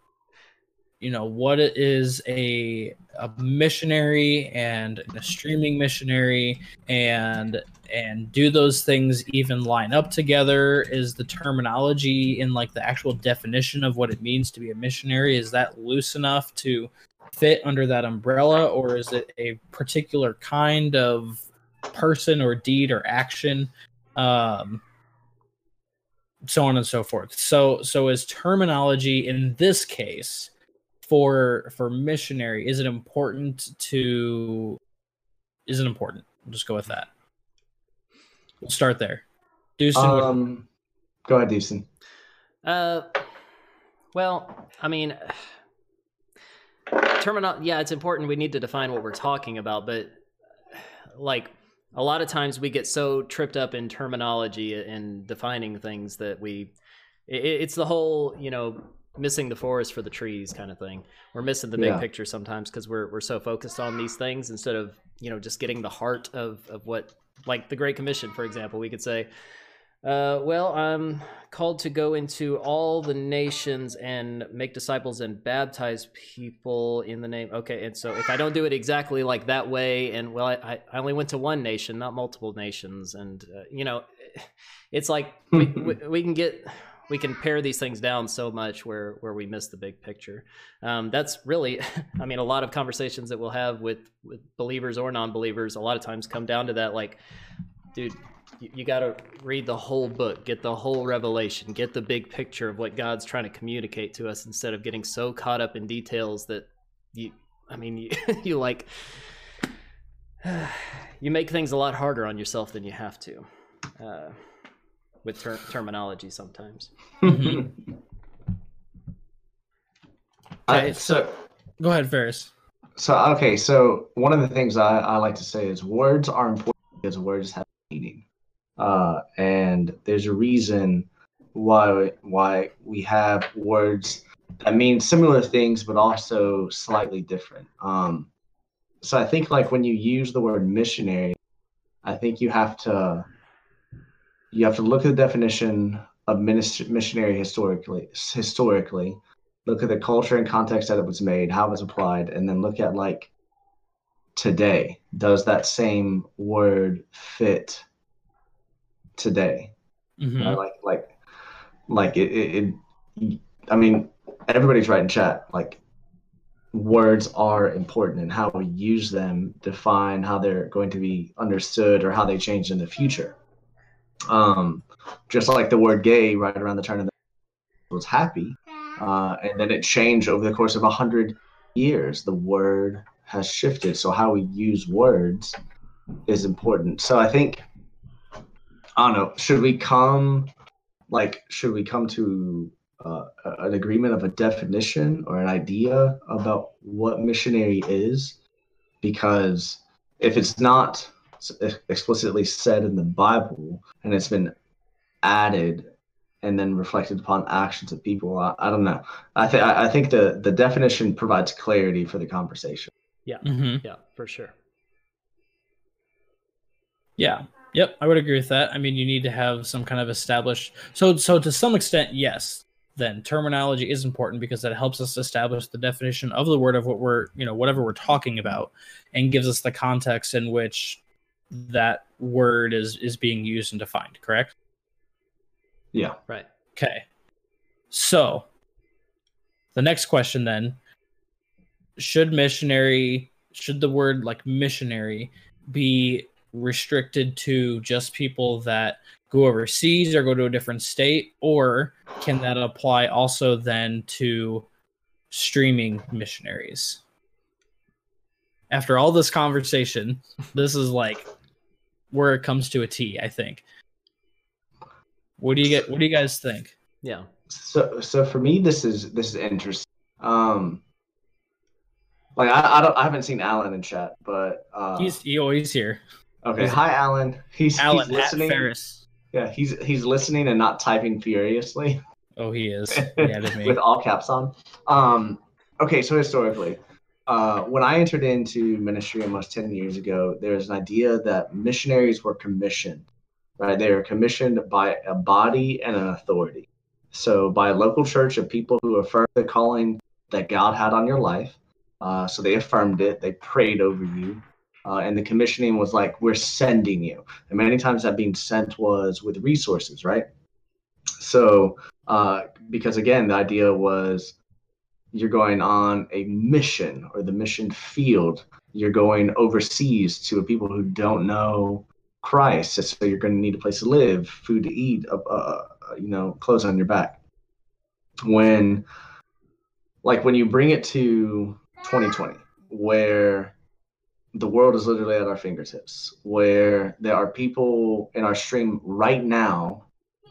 you know what it is a a missionary and a streaming missionary and and do those things even line up together? Is the terminology in like the actual definition of what it means to be a missionary is that loose enough to fit under that umbrella? Or is it a particular kind of person or deed or action? Um so on and so forth. So so is terminology in this case for for missionary is it important to is it important? We'll just go with that we'll start there Deucen, what- Um, go ahead, Deason. Uh, well, I mean, terminal. Yeah, it's important. We need to define what we're talking about, but like a lot of times we get so tripped up in terminology and defining things that we. It, it's the whole, you know, missing the forest for the trees kind of thing. We're missing the big Yeah. picture sometimes because we're we're so focused on these things instead of you know just getting the heart of of what like the Great Commission, for example. We could say. Uh, well, I'm called to go into all the nations and make disciples and baptize people in the name. Okay, and so if I don't do it exactly like that way, and well, I, I only went to one nation, not multiple nations, and uh, you know, it's like we, we, we can get we can pare these things down so much where where we miss the big picture. Um, that's really, *laughs* I mean, a lot of conversations that we'll have with with believers or non-believers, a lot of times come down to that, like, dude you, you got to read the whole book, get the whole revelation, get the big picture of what God's trying to communicate to us instead of getting so caught up in details that you, I mean, you, *laughs* you like, *sighs* you make things a lot harder on yourself than you have to uh, with ter- terminology sometimes. Mhm. *laughs* I, so Go ahead, Ferris. So okay, so one of the things I, I like to say is words are important because words have meaning, uh, and there's a reason why why we have words that mean similar things but also slightly different. Um, so I think like when you use the word missionary, I think you have to you have to look at the definition of missionary historically historically look at the culture and context that it was made, how it was applied, and then look at like today. Does that same word fit today? Mhm. Right? Like like like it, it, it I mean, everybody's writing chat. Like words are important and how we use them define how they're going to be understood or how they change in the future. Um, just like the word gay right around the turn of the was happy, uh, and then it changed over the course of a hundred years. The word has shifted, so how we use words is important. So I think I don't know. Should we come like should we come to uh, an agreement of a definition or an idea about what missionary is? Because if it's not explicitly said in the Bible and it's been added and then reflected upon actions of people, I, I don't know. I think I think the the definition provides clarity for the conversation. Mhm. Yeah, for sure. Yeah. Yep, I would agree with that. I mean, you need to have some kind of established. So, so to some extent, yes. Then terminology is important because that helps us establish the definition of the word of what we're, you know, whatever we're talking about, and gives us the context in which that word is is being used and defined. Correct. Yeah. Right. Okay. So, the next question then should missionary should the word like missionary be restricted to just people that go overseas or go to a different state or can that apply also then to streaming missionaries? After all this conversation, this is like where it comes to a T, I think. What do you get what do you guys think? Yeah. So so for me this is this is interesting. Um like I, I don't I haven't seen Alan in chat, but uh He's he always here. okay. he's- Hi Alan. He's, Alan he's listening. Ferris. Yeah, he's he's listening and not typing furiously Oh, he is. *laughs* He added me. with all caps on. Um okay, so historically, uh when I entered into ministry almost 10 years ago, there's an idea that missionaries were commissioned. Right? They were commissioned by a body and an authority. So by a local church of people who affirmed the calling that God had on your life. Uh, so they affirmed it. They prayed over you. Uh, and the commissioning was like, we're sending you. And many times that being sent was with resources, right? So, uh, because again, the idea was you're going on a mission or the mission field. You're going overseas to people who don't know Christ. So you're going to need a place to live, food to eat, uh, uh, you know, clothes on your back. When, like, when you bring it to 2020, where the world is literally at our fingertips, where there are people in our stream right now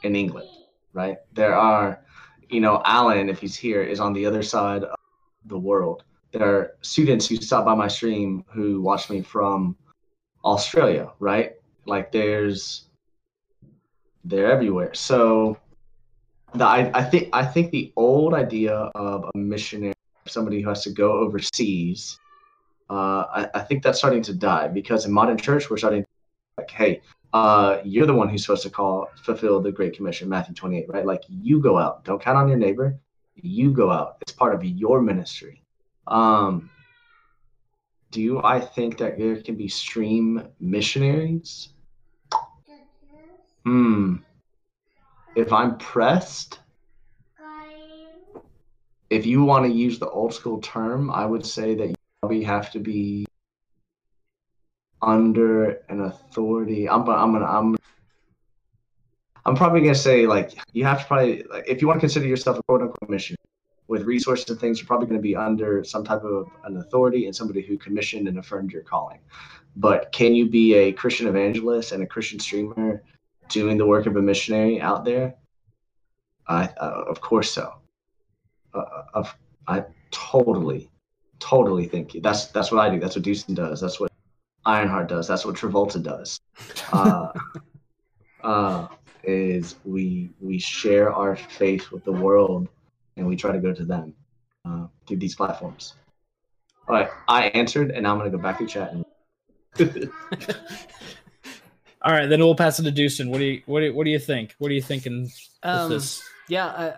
in England, right? There are, you know, Alan, if he's here, is on the other side of the world. There are students who stop by my stream who watch me from Australia, right? Like there's they're everywhere. So the I, I think I think the old idea of a missionary, somebody who has to go overseas, uh, I, I think that's starting to die because in modern church we're starting to like, hey, uh, you're the one who's supposed to call fulfill the Great Commission, Matthew 28, right? Like you go out, don't count on your neighbor. You go out. It's part of your ministry. Um, do I think that there can be stream missionaries? Hmm. If I'm pressed, if you want to use the old school term, I would say that you probably have to be under an authority. I'm, I'm gonna, I'm, I'm probably gonna say like you have to probably like, if you want to consider yourself a quote unquote missionary with resources and things, you're probably going to be under some type of an authority and somebody who commissioned and affirmed your calling. But can you be a Christian evangelist and a Christian streamer doing the work of a missionary out there? I uh, of course so. Uh, of I totally, totally think that's that's what I do. That's what Deucen does. That's what Ironheart does. That's what Travolta does. Uh, *laughs* uh, is we we share our faith with the world, and we try to go to them uh, through these platforms. All right, I answered, and I'm gonna go back to chat. And... *laughs* All right, then we'll pass it to Deucen. What do you what do you, what do you think? What are you thinking Um, this? Yeah, I,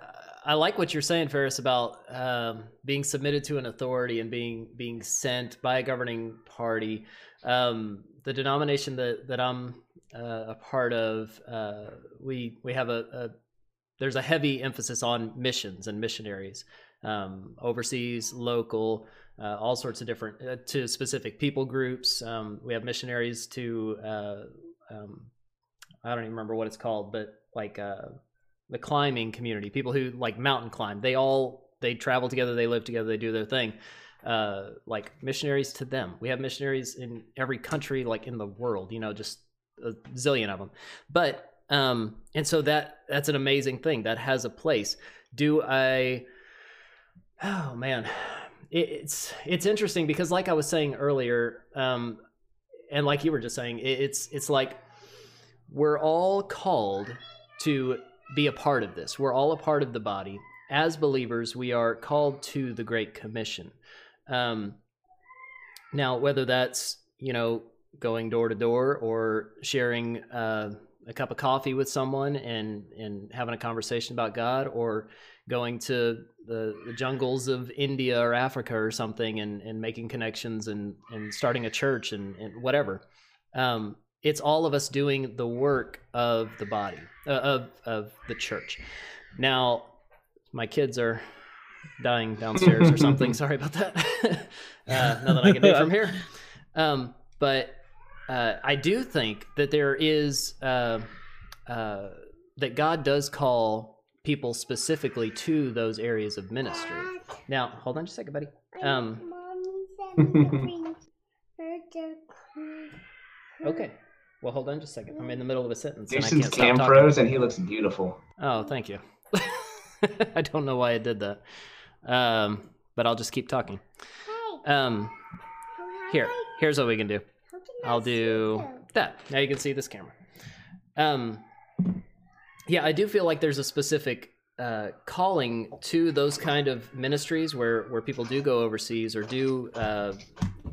I like what you're saying, Ferris, about um, being submitted to an authority and being being sent by a governing party. Um, the denomination that that I'm uh, a part of, uh, we we have a, a there's a heavy emphasis on missions and missionaries, um, overseas, local, uh, all sorts of different uh, to specific people groups. Um, we have missionaries to uh, um, I don't even remember what it's called, but like uh, the climbing community, people who like mountain climb. They all they travel together, they live together, they do their thing. Uh, like missionaries to them. We have missionaries in every country, like in the world. You know, just a zillion of them. But um, and so that that's an amazing thing that has a place. Do I? Oh man, it, it's it's interesting because, like I was saying earlier, um, and like you were just saying, it, it's it's like we're all called to be a part of this. We're all a part of the body. As believers, we are called to the Great Commission. Um, now, whether that's you know going door to door or sharing uh, a cup of coffee with someone and and having a conversation about God, or going to the, the jungles of India or Africa or something and, and making connections and, and starting a church and, and whatever. Um, it's all of us doing the work of the body uh, of of the church. Now, my kids are dying downstairs or something. *laughs* Sorry about that. *laughs* uh, nothing I can do from here. Um, but uh, I do think that there is uh, uh, that God does call people specifically to those areas of ministry. Now, hold on just a second, buddy. Um, *laughs* okay. Well, hold on just a second. I'm in the middle of a sentence. and I can't stop cam talking. froze, and he looks beautiful. Oh, thank you. *laughs* I don't know why I did that. Um, but I'll just keep talking. Um, here, here's what we can do. I'll do that. Now you can see this camera. Um, yeah, I do feel like there's a specific uh, calling to those kind of ministries where where people do go overseas or do uh,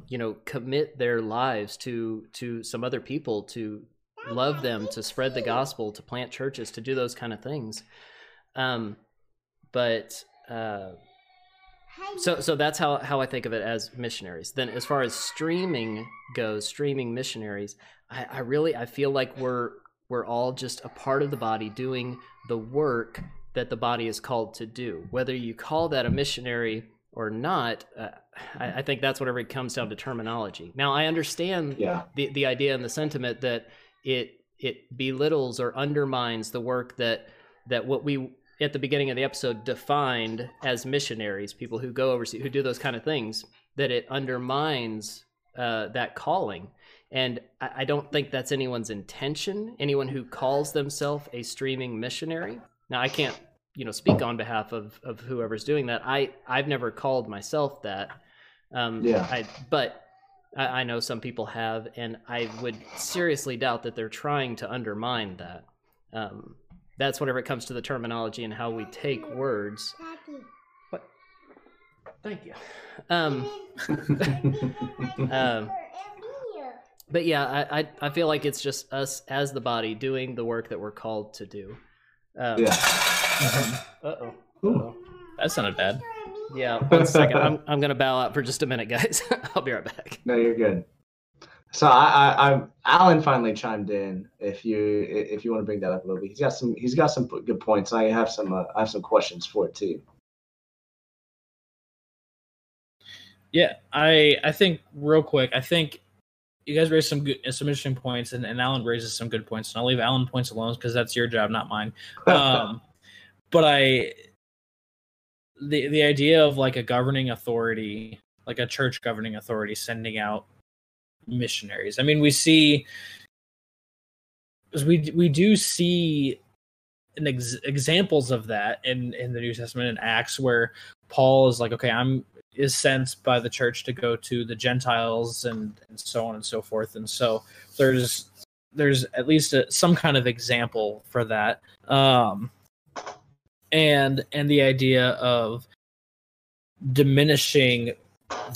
you know commit their lives to to some other people to love them to spread the gospel to plant churches to do those kind of things. Um but uh so so that's how how i think of it as missionaries. Then as far as streaming goes streaming missionaries i i really i feel like we're we're all just a part of the body doing the work that the body is called to do. Whether you call that a missionary or not uh, I, I think that's whatever it comes down to terminology now i understand Yeah. the the idea and the sentiment that it it belittles or undermines the work that that what we at the beginning of the episode defined as missionaries, people who go overseas, who do those kind of things, that it undermines uh, that calling. And I, I don't think that's anyone's intention. Anyone who calls themselves a streaming missionary. Now, I can't, you know, speak on behalf of of whoever's doing that. I I've never called myself that. Um, Yeah. I, but I, I know some people have, and I would seriously doubt that they're trying to undermine that. Um, that's whenever it comes to the terminology and how we take words. What? Thank you. Um, *laughs* um, but yeah, I, I I feel like it's just us as the body doing the work that we're called to do. Um, Yeah. Uh oh. Ooh. That sounded bad. Yeah. *laughs* One second. I'm I'm gonna bow out for just a minute, guys. *laughs* I'll be right back. No, you're good. So I, I, I, Alan finally chimed in. If you, if you want to bring that up a little bit, he's got some, he's got some good points. I have some, uh, I have some questions for it too. Yeah, I I think real quick, I think you guys raised some good, some interesting points, and, and Alan raises some good points, and I'll leave Alan points alone because that's your job, not mine. *laughs* Um, but I, the the idea of like a governing authority, like a church governing authority, sending out missionaries. I mean, we see, we we do see ex- examples of that in in the New Testament in Acts, where Paul is like, okay, I'm is sent by the church to go to the Gentiles and, and so on and so forth. And so there's there's at least a, some kind of example for that. Um, and and the idea of diminishing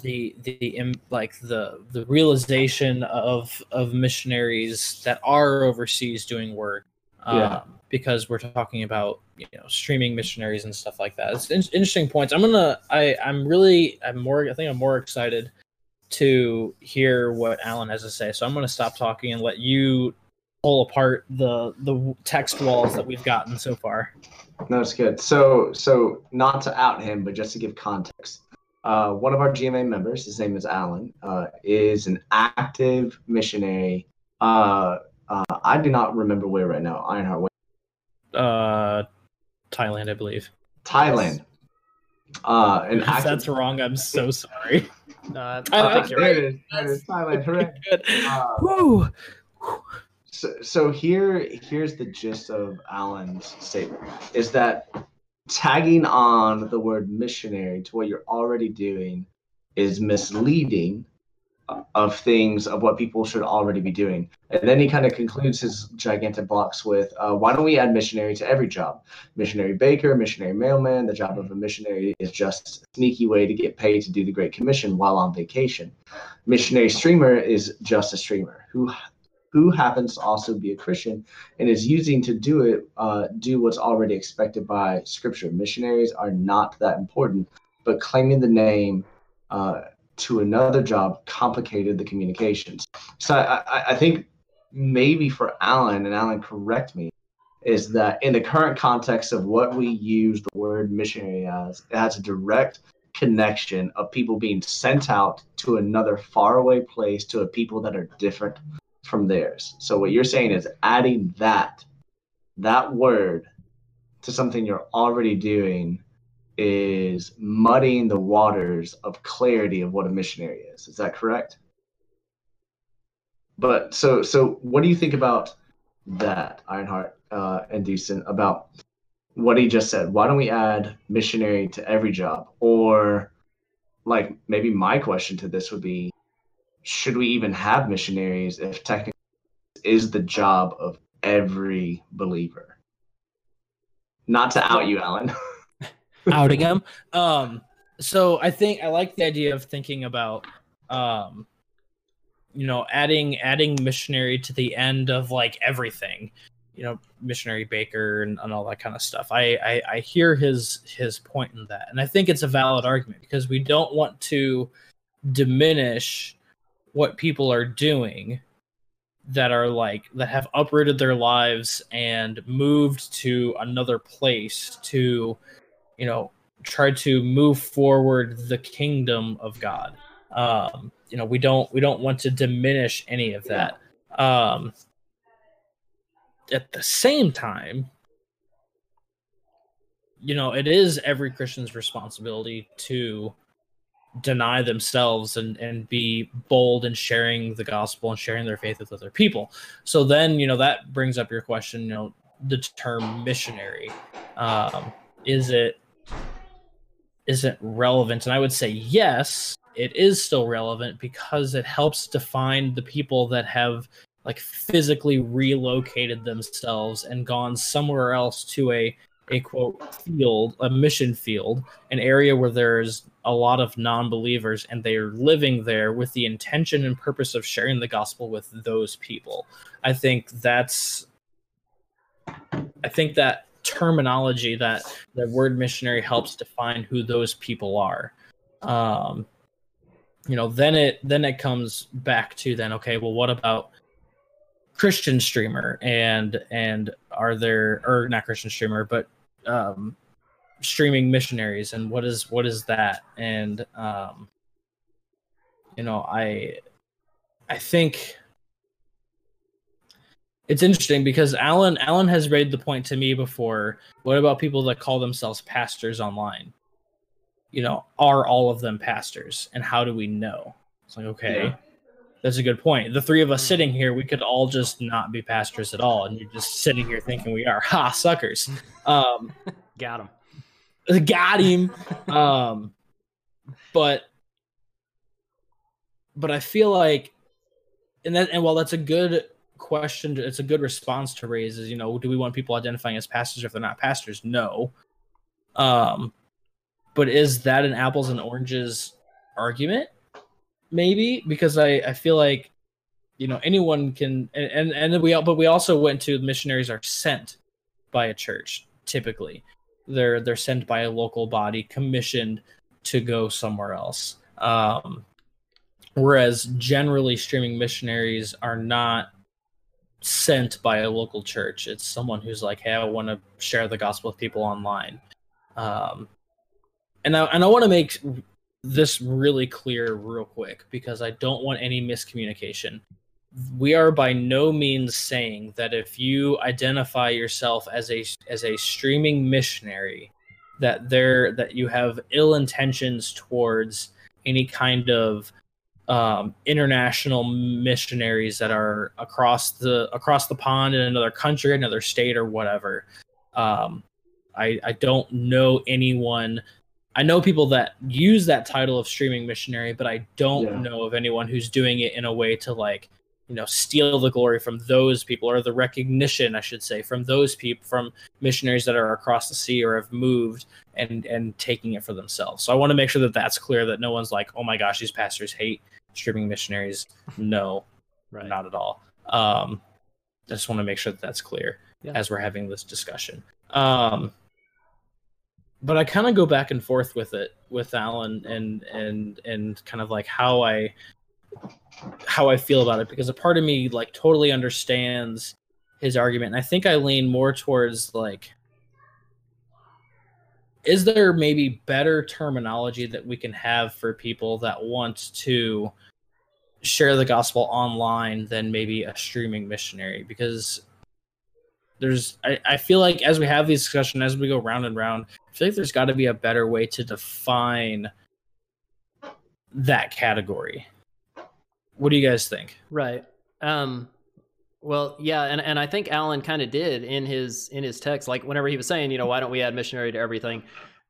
the the like the the realization of of missionaries that are overseas doing work um, yeah. because we're talking about you know streaming missionaries and stuff like that. It's in- interesting points. I'm gonna I I'm really I'm more I think I'm more excited to hear what Alan has to say. So I'm gonna stop talking and let you pull apart the the text walls that we've gotten so far. No, it's good. So so not to out him, but just to give context. Uh, one of our GMA members, his name is Alan, uh, is an active missionary. Uh, uh, I do not remember where right now. Ironheart. Uh, Thailand, I believe. Thailand. Uh, and if active... that's wrong, I'm so sorry. *laughs* No, I, I think you're right. Thailand. Hooray. Uh, so, so here, here's the gist of Alan's statement: is that tagging on the word missionary to what you're already doing is misleading of things of what people should already be doing. And then he kind of concludes his gigantic blocks with, uh, why don't we add missionary to every job? Missionary baker, missionary mailman. The job of a missionary is just a sneaky way to get paid to do the Great Commission while on vacation. Missionary streamer is just a streamer who who happens to also be a Christian and is using to do it, uh, do what's already expected by Scripture. Missionaries are not that important, but claiming the name uh, to another job complicated the communications. So I, I think maybe for Alan, and Alan, correct me, is that in the current context of what we use the word missionary as, it has a direct connection of people being sent out to another faraway place to a people that are different from theirs. So what you're saying is adding that that word to something you're already doing is muddying the waters of clarity of what a missionary is. Is that correct? But so so what do you think about that, Ironheart uh, and Decent, about what he just said? Why don't we add missionary to every job? Or like maybe my question to this would be should we even have missionaries if technically is the job of every believer? Not to out you, Alan. *laughs* outing him. Um, so I think I like the idea of thinking about, um, you know, adding adding missionary to the end of like everything, you know, missionary baker and, and all that kind of stuff. I, I I hear his his point in that, and I think it's a valid argument because we don't want to diminish what people are doing that are like that have uprooted their lives and moved to another place to you know try to move forward the kingdom of God. Um, you know, we don't we don't want to diminish any of that. Um, at the same time, you know, it is every Christian's responsibility to deny themselves and and be bold in sharing the gospel and sharing their faith with other people. So then, you know, that brings up your question, you know, the term missionary. Um, is it isn't relevant. And I would say yes, it is still relevant because it helps define the people that have like physically relocated themselves and gone somewhere else to a a quote field, a mission field, an area where there's a lot of non-believers and they're living there with the intention and purpose of sharing the gospel with those people. I think that's I think that terminology that the word missionary helps define who those people are um you know then it then it comes back to then okay well what about christian streamer and and are there or not christian streamer but um streaming missionaries and what is what is that and um you know i I think it's interesting because Alan Alan has made the point to me before. What about people that call themselves pastors online? You know, are all of them pastors, and how do we know? It's like okay, Yeah. That's a good point. The three of us sitting here, we could all just not be pastors at all, and you're just sitting here thinking we are *laughs* ha suckers. *laughs* Um, Got him. *laughs* got him. Um, but but I feel like, and that and while that's a good question, it's a good response to raise. Is you know, do we want people identifying as pastors if they're not pastors? No. Um, but is that an apples and oranges argument? Maybe because I I feel like you know anyone can and and, and we al- but we also went to missionaries are sent by a church typically. They're they're sent by a local body commissioned to go somewhere else. Um whereas generally streaming missionaries are not sent by a local church. It's someone who's like hey i want to share the gospel with people online. Um and i and i want to make this really clear real quick because i don't want any miscommunication we are by no means saying that if you identify yourself as a as a streaming missionary that there that you have ill intentions towards any kind of um, international missionaries that are across the across the pond in another country, another state, or whatever. Um, I I don't know anyone. I know people that use that title of streaming missionary, but I don't Yeah. know of anyone who's doing it in a way to like you know steal the glory from those people or the recognition i should say from those people from missionaries that are across the sea or have moved and and taking it for themselves so i want to make sure that that's clear that no one's like oh my gosh these pastors hate streaming missionaries no Right. not at all um i just want to make sure that that's clear Yeah. as we're having this discussion um but i kind of go back and forth with it with alan and and and kind of like how i how I feel about it because a part of me like totally understands his argument. And I think I lean more towards like is there maybe better terminology that we can have for people that want to share the gospel online than maybe a streaming missionary because there's I, I feel like as we have these discussions as we go round and round feel like there's got to be a better way to define that category what do you guys think Right. Um well, yeah, and, and I think Alan kind of did in his in his text, like whenever he was saying, you know, why don't we add missionary to everything?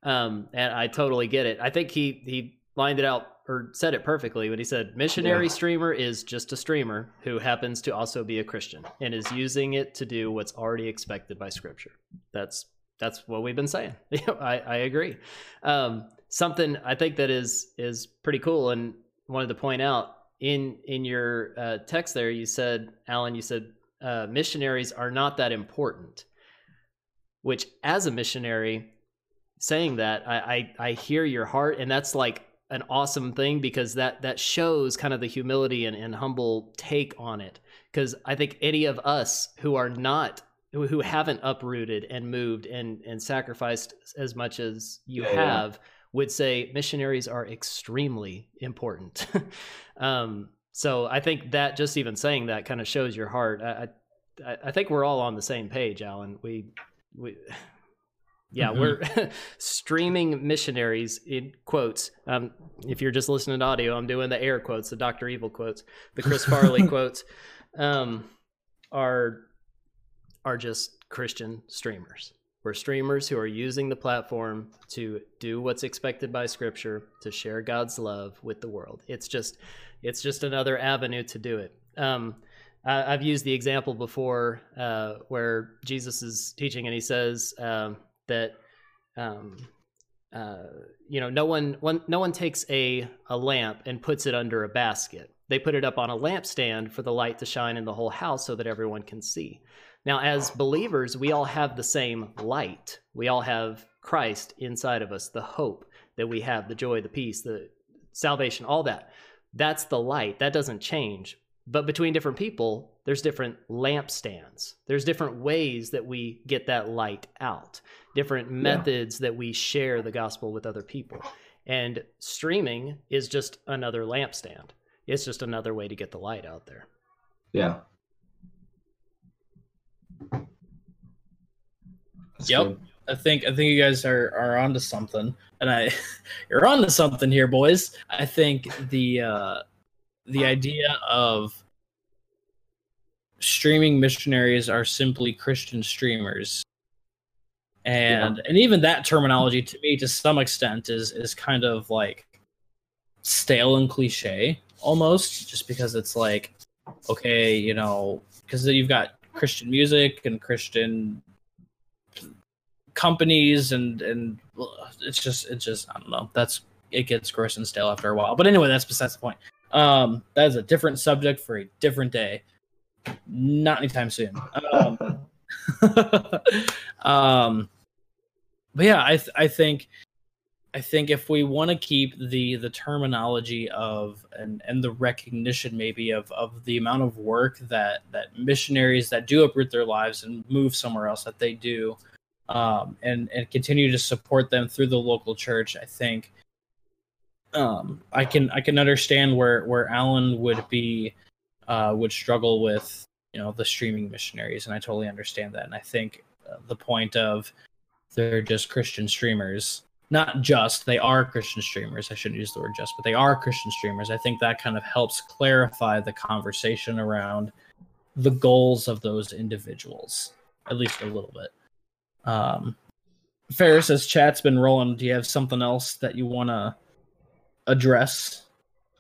Um, and I totally get it. I think he he lined it out or said it perfectly when he said missionary Yeah. streamer is just a streamer who happens to also be a Christian and is using it to do what's already expected by Scripture. That's that's what we've been saying. *laughs* I, I agree. Um, something I think that is is pretty cool and wanted to point out in in your uh, text there you said alan you said uh, missionaries are not that important which as a missionary saying that I, I i hear your heart and that's like an awesome thing because that that shows kind of the humility and, and humble take on it because i think any of us who are not who, who haven't uprooted and moved and and sacrificed as much as you Yeah, yeah. have would say missionaries are extremely important. *laughs* um, so I think that just even saying that kind of shows your heart. I, I, I think we're all on the same page, Alan. We, we, *sighs* yeah, Mhm. we're *laughs* streaming missionaries in quotes. Um, if you're just listening to audio, I'm doing the air quotes, the Doctor Evil quotes, the Chris Farley *laughs* quotes. Um, are are just Christian streamers. We're streamers who are using the platform to do what's expected by Scripture to share God's love with the world. It's just, it's just another avenue to do it. Um, I, I've used the example before uh, where Jesus is teaching and he says um, that, um, uh, you know, no one, one, no one takes a a lamp and puts it under a basket. They put it up on a lampstand for the light to shine in the whole house so that everyone can see. Now, as believers, we all have the same light. We all have Christ inside of us, the hope that we have, the joy, the peace, the salvation, all that. That's the light. That doesn't change. But between different people, there's different lampstands. There's different ways that we get that light out, different methods that we share the gospel with other people. And streaming is just another lampstand. It's just another way to get the light out there. Yeah. That's Yep. good. I think I think you guys are are onto something, and I *laughs* you're onto something here, boys. I think the uh, the idea of streaming missionaries are simply Christian streamers, and and even that terminology to me, to some extent, is is kind of like stale and cliche almost, just because it's like okay, you know, because you've got Christian music and Christian companies and and it's just it's just I don't know. That's it gets gross and stale after a while. But anyway, that's besides the point. Um, that is a different subject for a different day. Not anytime soon. Um, *laughs* um but yeah, I th- I think I think if we want to keep the the terminology of and and the recognition maybe of of the amount of work that that missionaries that do uproot their lives and move somewhere else that they do um and and continue to support them through the local church i think um i can i can understand where where alan would be uh would struggle with you know the streaming missionaries and i totally understand that and i think uh, the point of they're just christian streamers not just they are christian streamers. I shouldn't use the word just but they are christian streamers. I think that kind of helps clarify the conversation around the goals of those individuals at least a little bit. Um ferris as chat's been rolling. Do you have something else that you want to address?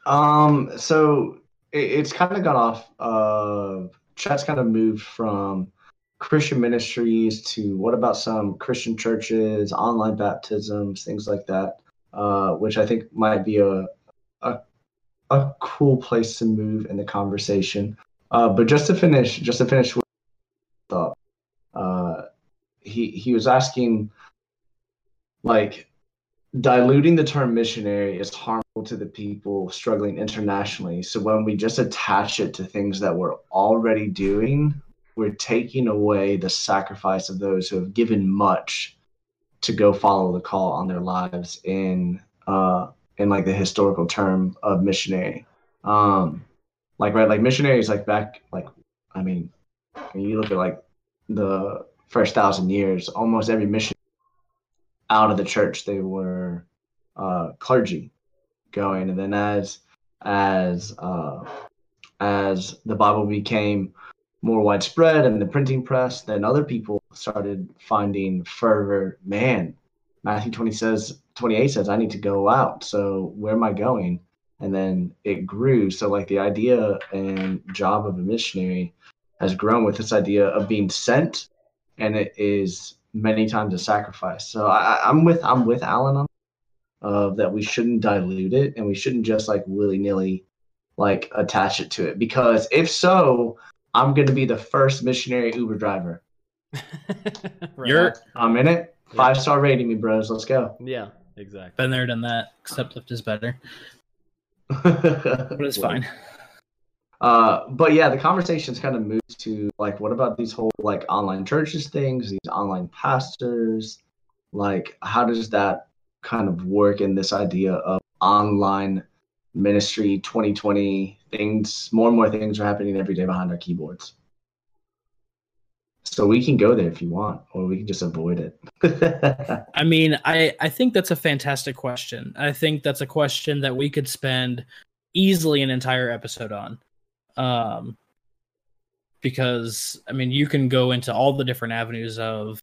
Um, so it, it's kind of gone off of chat's kind of moved from Christian ministries to what about some Christian churches, online baptisms, things like that, uh, which I think might be a, a a cool place to move in the conversation. Uh, but just to finish, just to finish with thought, uh, he he was asking, like, diluting the term missionary is harmful to the people struggling internationally. So when we just attach it to things that we're already doing, we're taking away the sacrifice of those who have given much to go follow the call on their lives in uh in like the historical term of missionary. Um like right like missionaries like back like I mean when you look at like the first thousand years, almost every mission out of the church they were uh clergy going and then as as uh as the bible became more widespread and the printing press then other people started finding fervor. Man matthew 20 says 28 says i need to go out. So where am i going? And then it grew. So like the idea and job of a missionary has grown with this idea of being sent and it is many times a sacrifice. So I, i'm with i'm with alan on of that we shouldn't dilute it and we shouldn't just like willy-nilly like attach it to it. Because if so i'm going to be the first missionary uber driver. *laughs* Right. You're- i'm in it. Five star rating me bros. Let's go. Yeah, exactly. been there done that. Except Lyft is better. But it's *laughs* fine. Uh, but yeah, the conversation's kind of moved to like, what about these whole like online churches things, these online pastors? Like, how does that kind of work in this idea of online ministry 2020 things? More and more things are happening every day behind our keyboards. So we can go there if you want, or we can just avoid it. *laughs* I mean, I I think that's a fantastic question. I think that's a question that we could spend easily an entire episode on. Um because I mean, you can go into all the different avenues of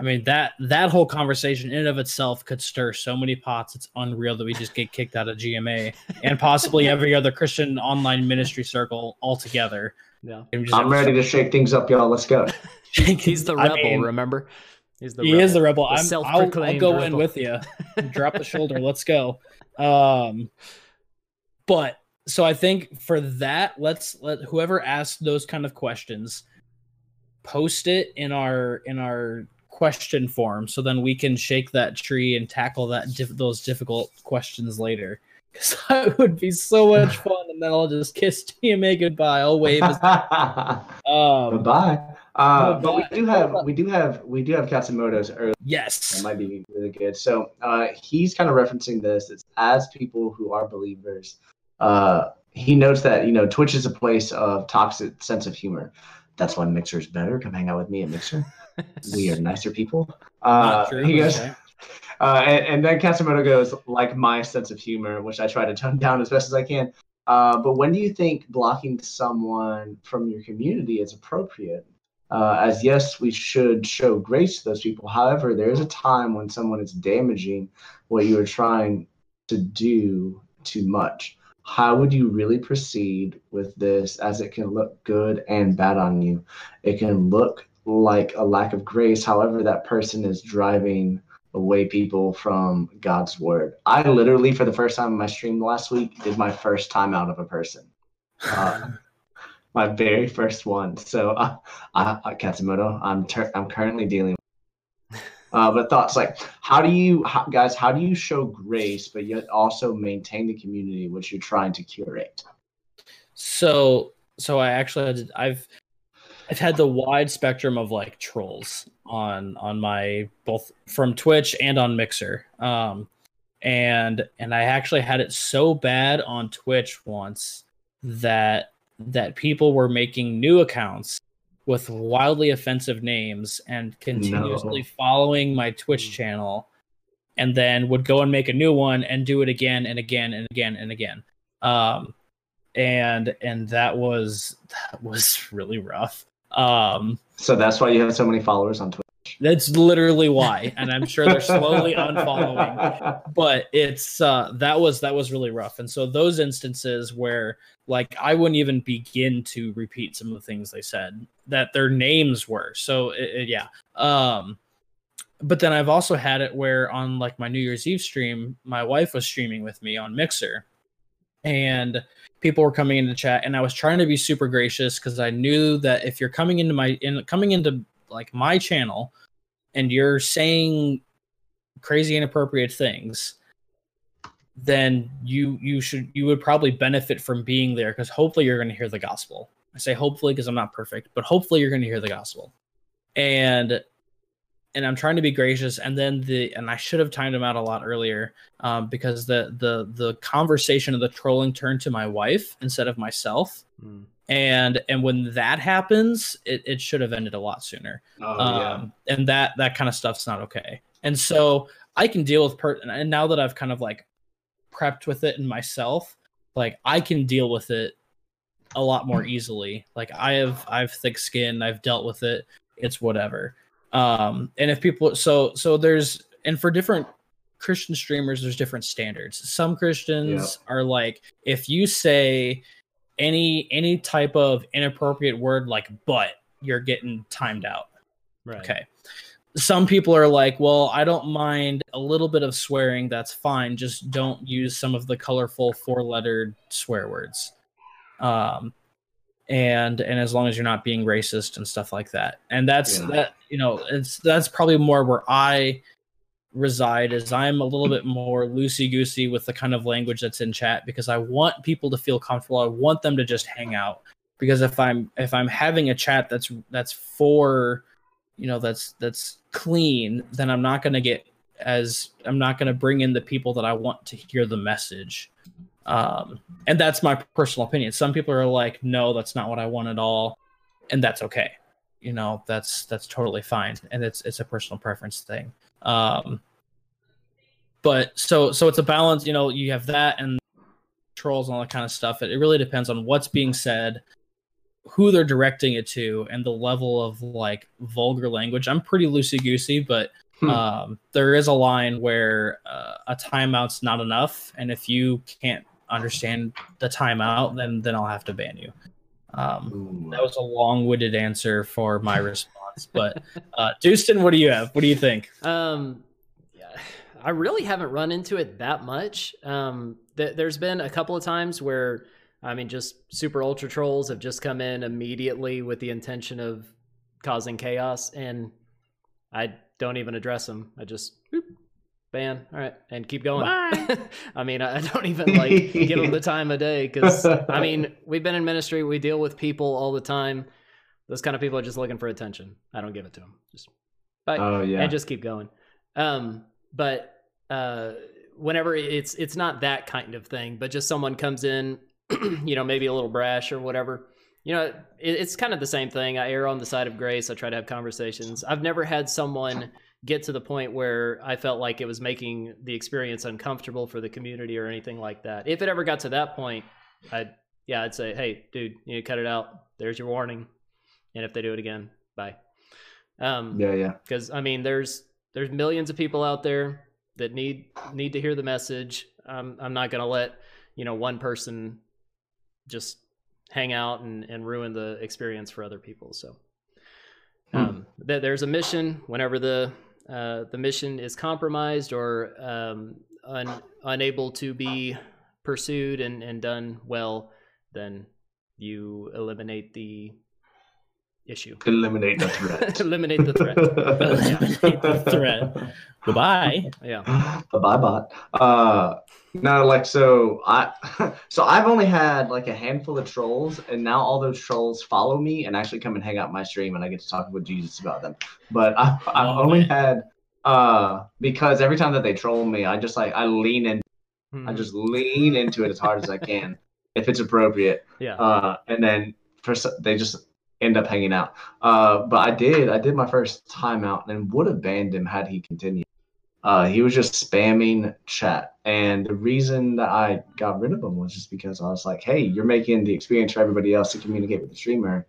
I mean, that that whole conversation in and of itself could stir so many pots. It's unreal that we just get kicked out of GMA *laughs* and possibly every other Christian online ministry circle altogether. Yeah. Just I'm ready to shake things up, y'all. Let's go. *laughs* He's the I rebel, mean, remember? He's the he rebel. is the rebel. The I'm, I'll, I'll self-proclaimed go in with you. *laughs* Drop the shoulder. Let's go. Um, but so I think for that, let's let whoever asked those kind of questions post it in our in our question form, so then we can shake that tree and tackle that diff- those difficult questions later. *laughs* Because that would be so much *laughs* fun, and then I'll just kiss GMA goodbye. I'll wave. As, *laughs* um, Bye. Uh, but we do have we do have we do have Katsumoto's early. Yes, That might be really good. So uh, he's kind of referencing this. It's as people who are believers uh, he notes that you know Twitch is a place of toxic sense of humor. That's why Mixer is better. Come hang out with me at Mixer. We are *laughs* nicer people. Uh, true, he goes, okay. *laughs* uh, and, and then Katsumoto goes like my sense of humor, which I try to tone down as best as I can. Uh, but when do you think blocking someone from your community is appropriate? Uh, as yes, we should show grace to those people. However, there is a time when someone is damaging what you are trying to do too much. How would you really proceed with this as it can look good and bad on you? It can look like a lack of grace. However, that person is driving away people from God's word. I literally, for the first time in my stream last week, did my first time out of a person. Uh, *laughs* my very first one. So, uh, I, I, Katsumoto, I'm ter- I'm currently dealing. Uh, but thoughts like, how do you, how, guys, how do you show grace, but yet also maintain the community which you're trying to curate? So so I actually had I've I've had the wide spectrum of like trolls on on my both from Twitch and on Mixer. Um and and I actually had it so bad on Twitch once that that people were making new accounts with wildly offensive names and continuously No. following my Twitch channel and then would go and make a new one and do it again and again and again and again. Um and and that was that was *laughs* really rough. Um So that's why you have so many followers on Twitch. that's literally why and I'm sure they're slowly unfollowing. *laughs* But it's uh that was that was really rough. And so those instances where like i wouldn't even begin to repeat some of the things they said that their names were. So it, it- yeah. Um but then i've also had it where on like my new year's eve stream my wife was streaming with me on mixer and people were coming into chat and i was trying to be super gracious because i knew that if you're coming into my in coming into like my channel and you're saying crazy inappropriate things then you you should you would probably benefit from being there because hopefully you're going to hear the gospel. I say hopefully because i'm not perfect but hopefully you're going to hear the gospel. And and i'm trying to be gracious and then the and i should have timed him out a lot earlier um, because the the the conversation of the trolling turned to my wife instead of myself. Mm. and and when that happens it, it should have ended a lot sooner. Oh, um, and that that kind of stuff's not okay. And so i can deal with per and now that i've kind of like prepped with it in myself like i can deal with it a lot more easily. Like i have i have thick skin. I've dealt with it. It's whatever um and if people so so there's and for different christian streamers there's different standards some christians are like if you say any any type of inappropriate word like but you're getting timed out Right. Okay. Some people are like, well, I don't mind a little bit of swearing. That's fine. Just don't use some of the colorful four lettered swear words. Um, and and as long as you're not being racist and stuff like that. And that's Yeah. that, you know, it's that's probably more where I reside is I'm a little bit more loosey goosey with the kind of language that's in chat because I want people to feel comfortable. I want them to just hang out. Because if I'm if I'm having a chat that's that's for you know that's that's clean then i'm not going to get as i'm not going to bring in the people that i want to hear the message um and that's my personal opinion some people are like no that's not what i want at all and that's okay you know that's that's totally fine and it's it's a personal preference thing um but so so it's a balance you know you have that and trolls and all that kind of stuff it, it really depends on what's being said who they're directing it to and the level of like vulgar language. I'm pretty loosey goosey, but Hmm. um, there is a line where uh, a timeout's not enough, and if you can't understand the timeout, then then I'll have to ban you. Um, that was a long-winded answer for my response, but *laughs* uh, Dustin, what do you have? What do you think? Um, yeah, I really haven't run into it that much. Um, th- there's been a couple of times where, I mean, just super ultra trolls have just come in immediately with the intention of causing chaos, and I don't even address them. I just boop, ban, all right, and keep going. *laughs* I mean, I don't even like give them the time of day because I *laughs* mean, we've been in ministry, we deal with people all the time. Those kind of people are just looking for attention. I don't give it to them. Just bye Oh yeah. and just keep going. Um, but uh, whenever it's it's not that kind of thing, but just someone comes in *clears throat* you know, maybe a little brash or whatever. You know, it, it's kind of the same thing. I err on the side of grace. I try to have conversations. I've never had someone get to the point where I felt like it was making the experience uncomfortable for the community or anything like that. If it ever got to that point, I'd yeah, I'd say, hey, dude, you need to cut it out. There's your warning. And if they do it again, bye. Um, Yeah, yeah. because I mean, there's there's millions of people out there that need need to hear the message. Um, I'm not gonna let you know one person just hang out and, and ruin the experience for other people. So Hmm. um, th- there's a mission. Whenever the uh, the mission is compromised or um, un- unable to be pursued and, and done well, then you eliminate the issue. Eliminate the threat. *laughs* eliminate the threat. Eliminate the threat. Goodbye. Yeah. bye bye bot. Uh, no, like so I *laughs* so I've only had like a handful of trolls, and now all those trolls follow me and actually come and hang out my stream, and I get to talk with Jesus about them. But I, I've Oh, only man. had uh because every time that they troll me, I just like I lean in, Hmm. I just lean into it as hard as I can if it's appropriate. yeah. uh, and then for s- they just end up hanging out. Uh, but I did, I did my first timeout and would have banned him had he continued. Uh, he was just spamming chat, and the reason that I got rid of him was just because I was like, "Hey, you're making the experience for everybody else to communicate with the streamer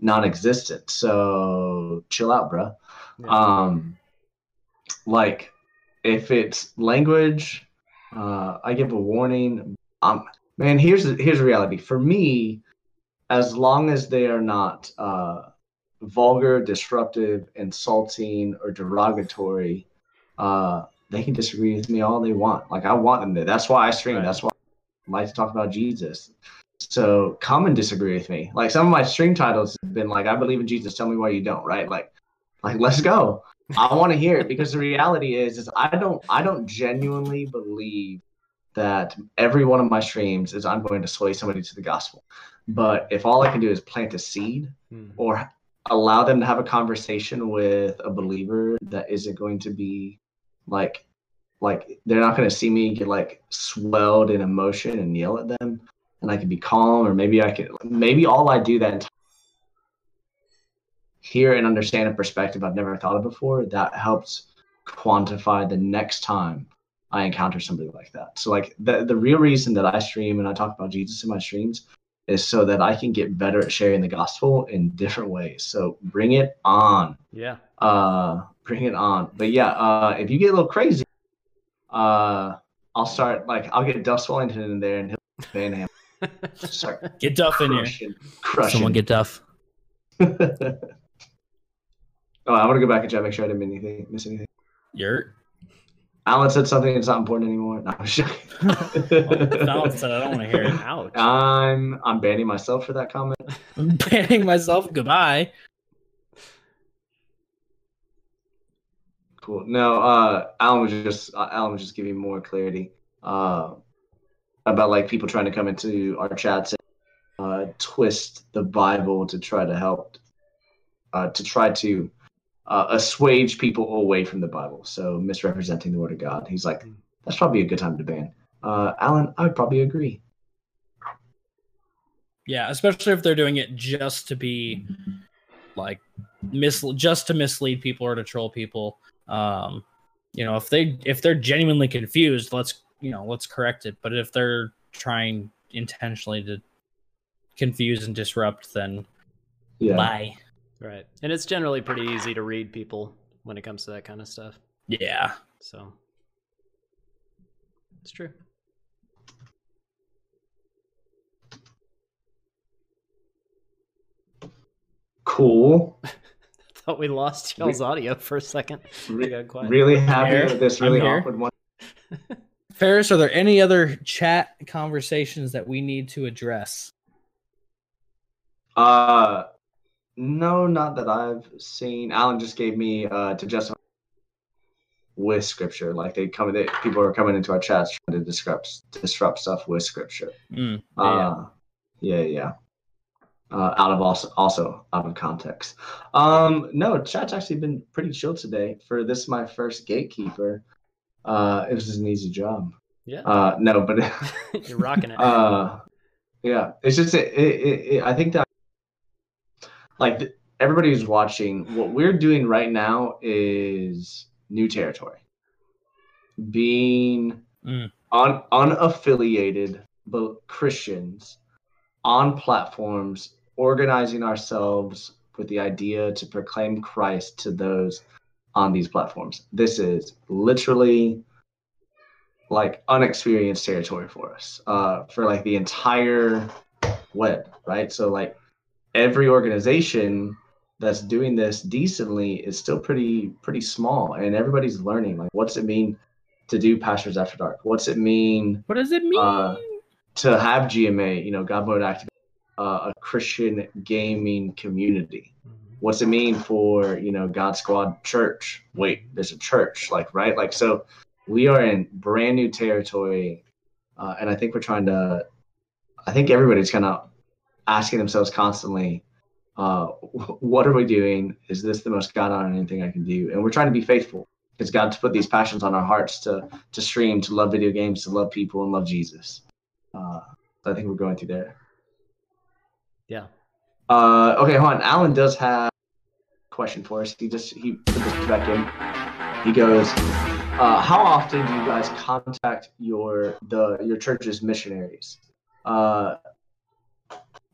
non-existent. So chill out, bro." Yeah. Um, like if it's language, uh, I give a warning. Um, man, here's the, here's the reality. For me, as long as they are not uh, vulgar, disruptive, insulting, or derogatory, uh, they can disagree with me all they want. Like I want them to. That's why I stream. Right. That's why I like to talk about Jesus. So come and disagree with me. Like some of my stream titles have been like, "I believe in Jesus. Tell me why you don't." Right? Like, like let's go. I want to hear it because the reality is, is I don't, I don't genuinely believe that every one of my streams is I'm going to sway somebody to the gospel. But if all I can do is plant a seed Hmm. or allow them to have a conversation with a believer that isn't going to be like like they're not going to see me get like swelled in emotion and yell at them and i can be calm or maybe i can maybe all i do that hear and understand a perspective i've never thought of before that helps quantify the next time i encounter somebody like that so like the, the real reason that i stream and i talk about jesus in my streams is so that I can get better at sharing the gospel in different ways. So bring it on. Yeah. Uh bring it on. But yeah, uh if you get a little crazy, uh I'll start like I'll get Duff Wellington in there and he'll ban him. *laughs* Start Get Duff in here. crushing, crushing. Someone get Duff. *laughs* oh, I want to go back and check, make sure I didn't miss anything. Miss anything. You're. Alan said something that's not important anymore. No, I'm joking. *laughs* Fallon said I don't want to hear it. Ouch. I'm I'm banning myself for that comment. I'm *laughs* banning myself. Goodbye. Cool. No, uh, Alan was just uh, Alan was just giving more clarity uh, about like people trying to come into our chats and uh, twist the Bible to try to help uh, to try to uh, assuage people away from the Bible. So misrepresenting the Word of God. He's like, that's probably a good time to ban. Uh, Alan, I would probably agree. Yeah, especially if they're doing it just to be like mis just to mislead people or to troll people. Um, you know, if they if they're genuinely confused, let's you know let's correct it. But if they're trying intentionally to confuse and disrupt, then Yeah. bye. Right. And it's generally pretty easy to read people when it comes to that kind of stuff. Yeah. So it's true. Cool. *laughs* Thought we lost y'all's audio for a second. Re- got quiet. really happy with this really awkward one. *laughs* Ferris, are there any other chat conversations that we need to address? Uh, no, not that I've seen. Alan just gave me uh to justify with scripture. Like they come, they, people are coming into our chats trying to disrupt disrupt stuff with scripture. Mm, Uh, yeah, yeah. Uh, out of also also out of context. Um, no, chat's actually been pretty chill today. For this, my first gatekeeper. Uh, it was just an easy job. Yeah. Uh, no, but *laughs* You're rocking it. *laughs* uh, Yeah, it's just it, it, it, I think that like everybody who's watching, what we're doing right now is new territory. Being Mm. un, unaffiliated but Christians on platforms, organizing ourselves with the idea to proclaim Christ to those on these platforms. This is literally like unexperienced territory for us uh, for like the entire web, right? So like every organization that's doing this decently is still pretty pretty small, and everybody's learning. Like, what's it mean to do Pastors After Dark? What's it mean What does it mean? Uh, to have GMA? You know, God Mode Active, uh, a Christian gaming community. What's it mean for you know God Squad Church? Wait, there's a church, like right, like so. We are in brand new territory, uh, and I think we're trying to. I think everybody's kind of asking themselves constantly, uh, what are we doing? Is this the most God honoring thing I can do? And we're trying to be faithful because God's put these passions on our hearts to to stream, to love video games, to love people, and love Jesus. Uh, I think we're going through there. Yeah. Uh, okay, hold on. Alan does have a question for us. He just he put this back in. He goes, uh, "How often do you guys contact your the your church's missionaries?" Uh,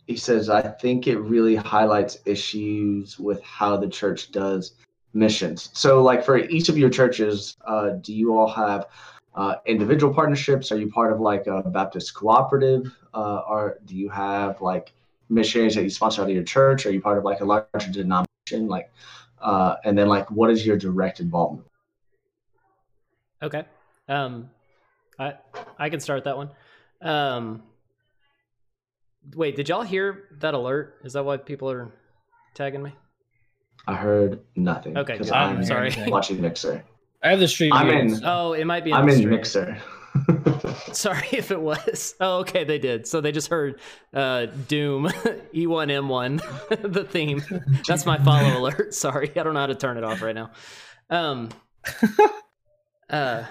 he says, "I think it really highlights issues with how the church does missions. So, like for each of your churches, uh, do you all have uh, individual partnerships? Are you part of like a Baptist cooperative? Uh, or do you have like missionaries that you sponsor out of your church? Are you part of like a larger denomination? Like, uh, and then like, what is your direct involvement? Okay. Um, I I can start that one. Um, wait, did y'all hear that alert? Is that why people are tagging me? I heard nothing. Okay, 'cause good. I'm I'm sorry. *laughs* watching Mixer. I have the stream. I'm in- Oh, it might be. I'm in stream. Mixer. *laughs* *laughs* Sorry if it was. Oh, okay, they did. So they just heard uh, Doom E E1M1, the theme. That's my follow alert. Sorry, I don't know how to turn it off right now. Um, uh,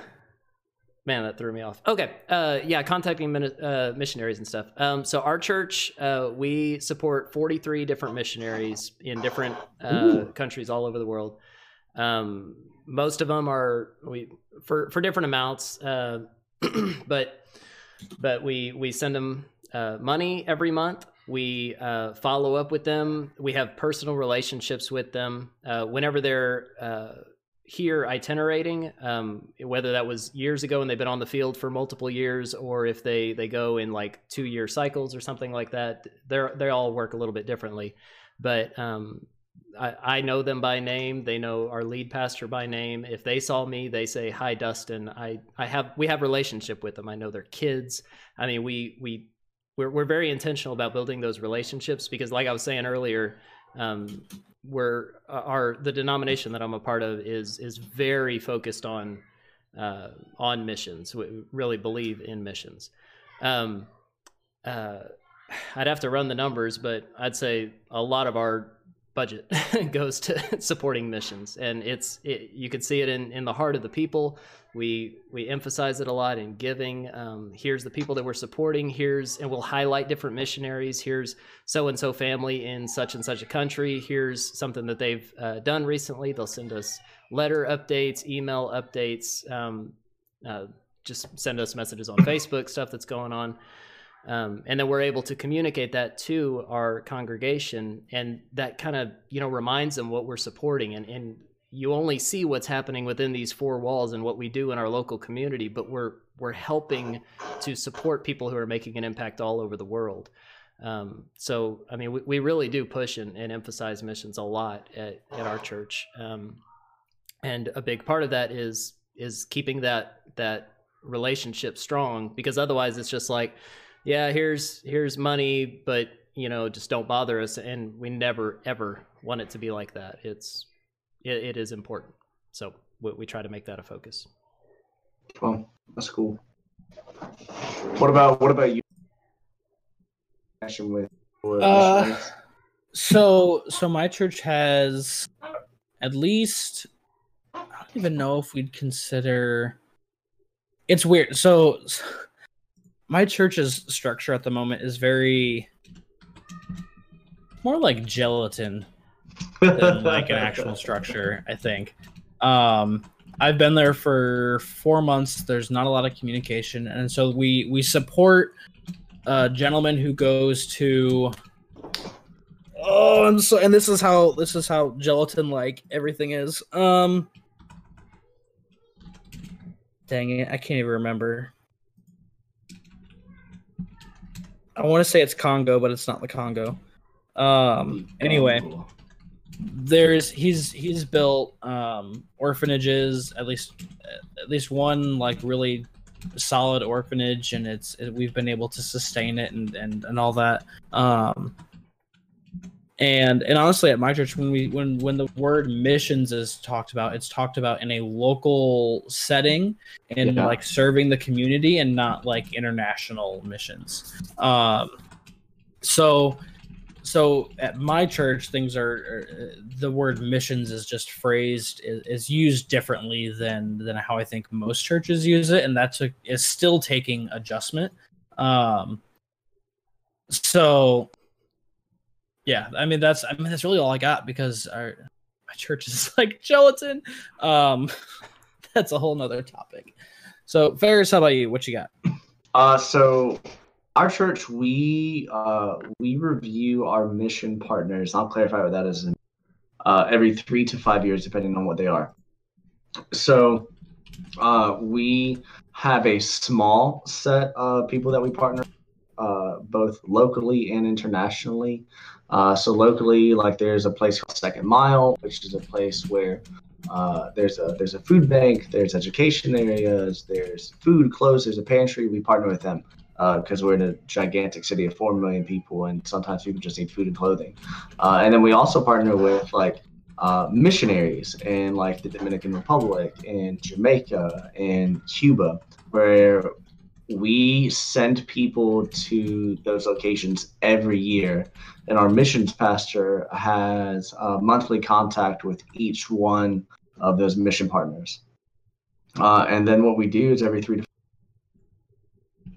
man, that threw me off. Okay, uh, yeah, contacting min- uh, missionaries and stuff. Um, so our church, uh, we support 43 different missionaries in different uh, countries all over the world. Um, most of them are we for for different amounts. Uh, *clears throat* but but we we send them uh, money every month. We uh, follow up with them. We have personal relationships with them. Uh, whenever they're uh, here itinerating, um, whether that was years ago and they've been on the field for multiple years, or if they they go in like two year cycles or something like that, they're they all work a little bit differently. But um, I, I know them by name. They know our lead pastor by name. If they saw me, they say hi, Dustin. I, I have we have relationship with them. I know their kids. I mean, we we we're we're very intentional about building those relationships because, like I was saying earlier, um, we're our the denomination that I'm a part of is is very focused on uh, on missions. We really believe in missions. Um, uh, I'd have to run the numbers, but I'd say a lot of our budget *laughs* goes to *laughs* supporting missions and it's it, you can see it in, in the heart of the people we we emphasize it a lot in giving. Um, here's the people that we're supporting. Here's and we'll highlight different missionaries. Here's so and so family in such and such a country. Here's something that they've uh, done recently. They'll send us letter updates email updates um, uh, just send us messages on facebook stuff that's going on. Um, and then we're able to communicate that to our congregation. And that kind of you know reminds them what we're supporting. And, and you only see what's happening within these four walls and what we do in our local community but we're we're helping to support people who are making an impact all over the world. Um, so i mean we, we really do push and, and emphasize missions a lot at, at our church. Um, and a big part of that is is keeping that that relationship strong because otherwise it's just like yeah here's here's money but you know just don't bother us. And we never ever want it to be like that. It's it, it is important so we, we try to make that a focus Well, that's cool. What about what about you? Connection with with Uh. So, so my church has at least I don't even know if we'd consider. It's weird. So, *laughs* my church's structure at the moment is very more like gelatin than *laughs* like an actual structure. I think. Um, I've been there for four months. There's not a lot of communication, and so we we support a gentleman who goes to. Oh, and so and this is how this is how gelatin like everything is. Um, dang it, I can't even remember. I want to say it's Congo, but it's not the Congo. Um, anyway, there's he's he's built um orphanages at least at least one like really solid orphanage and it's it, we've been able to sustain it and and and all that um and and honestly at my church when we when when the word missions is talked about it's talked about in a local setting and Yeah. like serving the community and not like international missions um so so at my church things are, are the word missions is just phrased is, is used differently than than how i think most churches use it and that's a, is still taking adjustment. Um so yeah i mean that's i mean that's really all i got because our my church is *laughs* like gelatin. Um *laughs* that's a whole nother topic. So ferris how about you? What you got? Uh, so our church, we uh, we review our mission partners. I'll clarify what that is. In, uh, every three to five years, depending on what they are. So uh, we have a small set of people that we partner, uh, both locally and internationally. Uh, so locally, like there's a place called Second Mile, which is a place where uh, there's a there's a food bank, there's education areas, there's food, clothes, there's a pantry. We partner with them because we're in a gigantic city of four million people, and sometimes people just need food and clothing. Uh, and then we also partner with like uh, missionaries in like the Dominican Republic and Jamaica and Cuba, where we send people to those locations every year and our missions pastor has uh, monthly contact with each one of those mission partners. Uh, and then what we do is every three to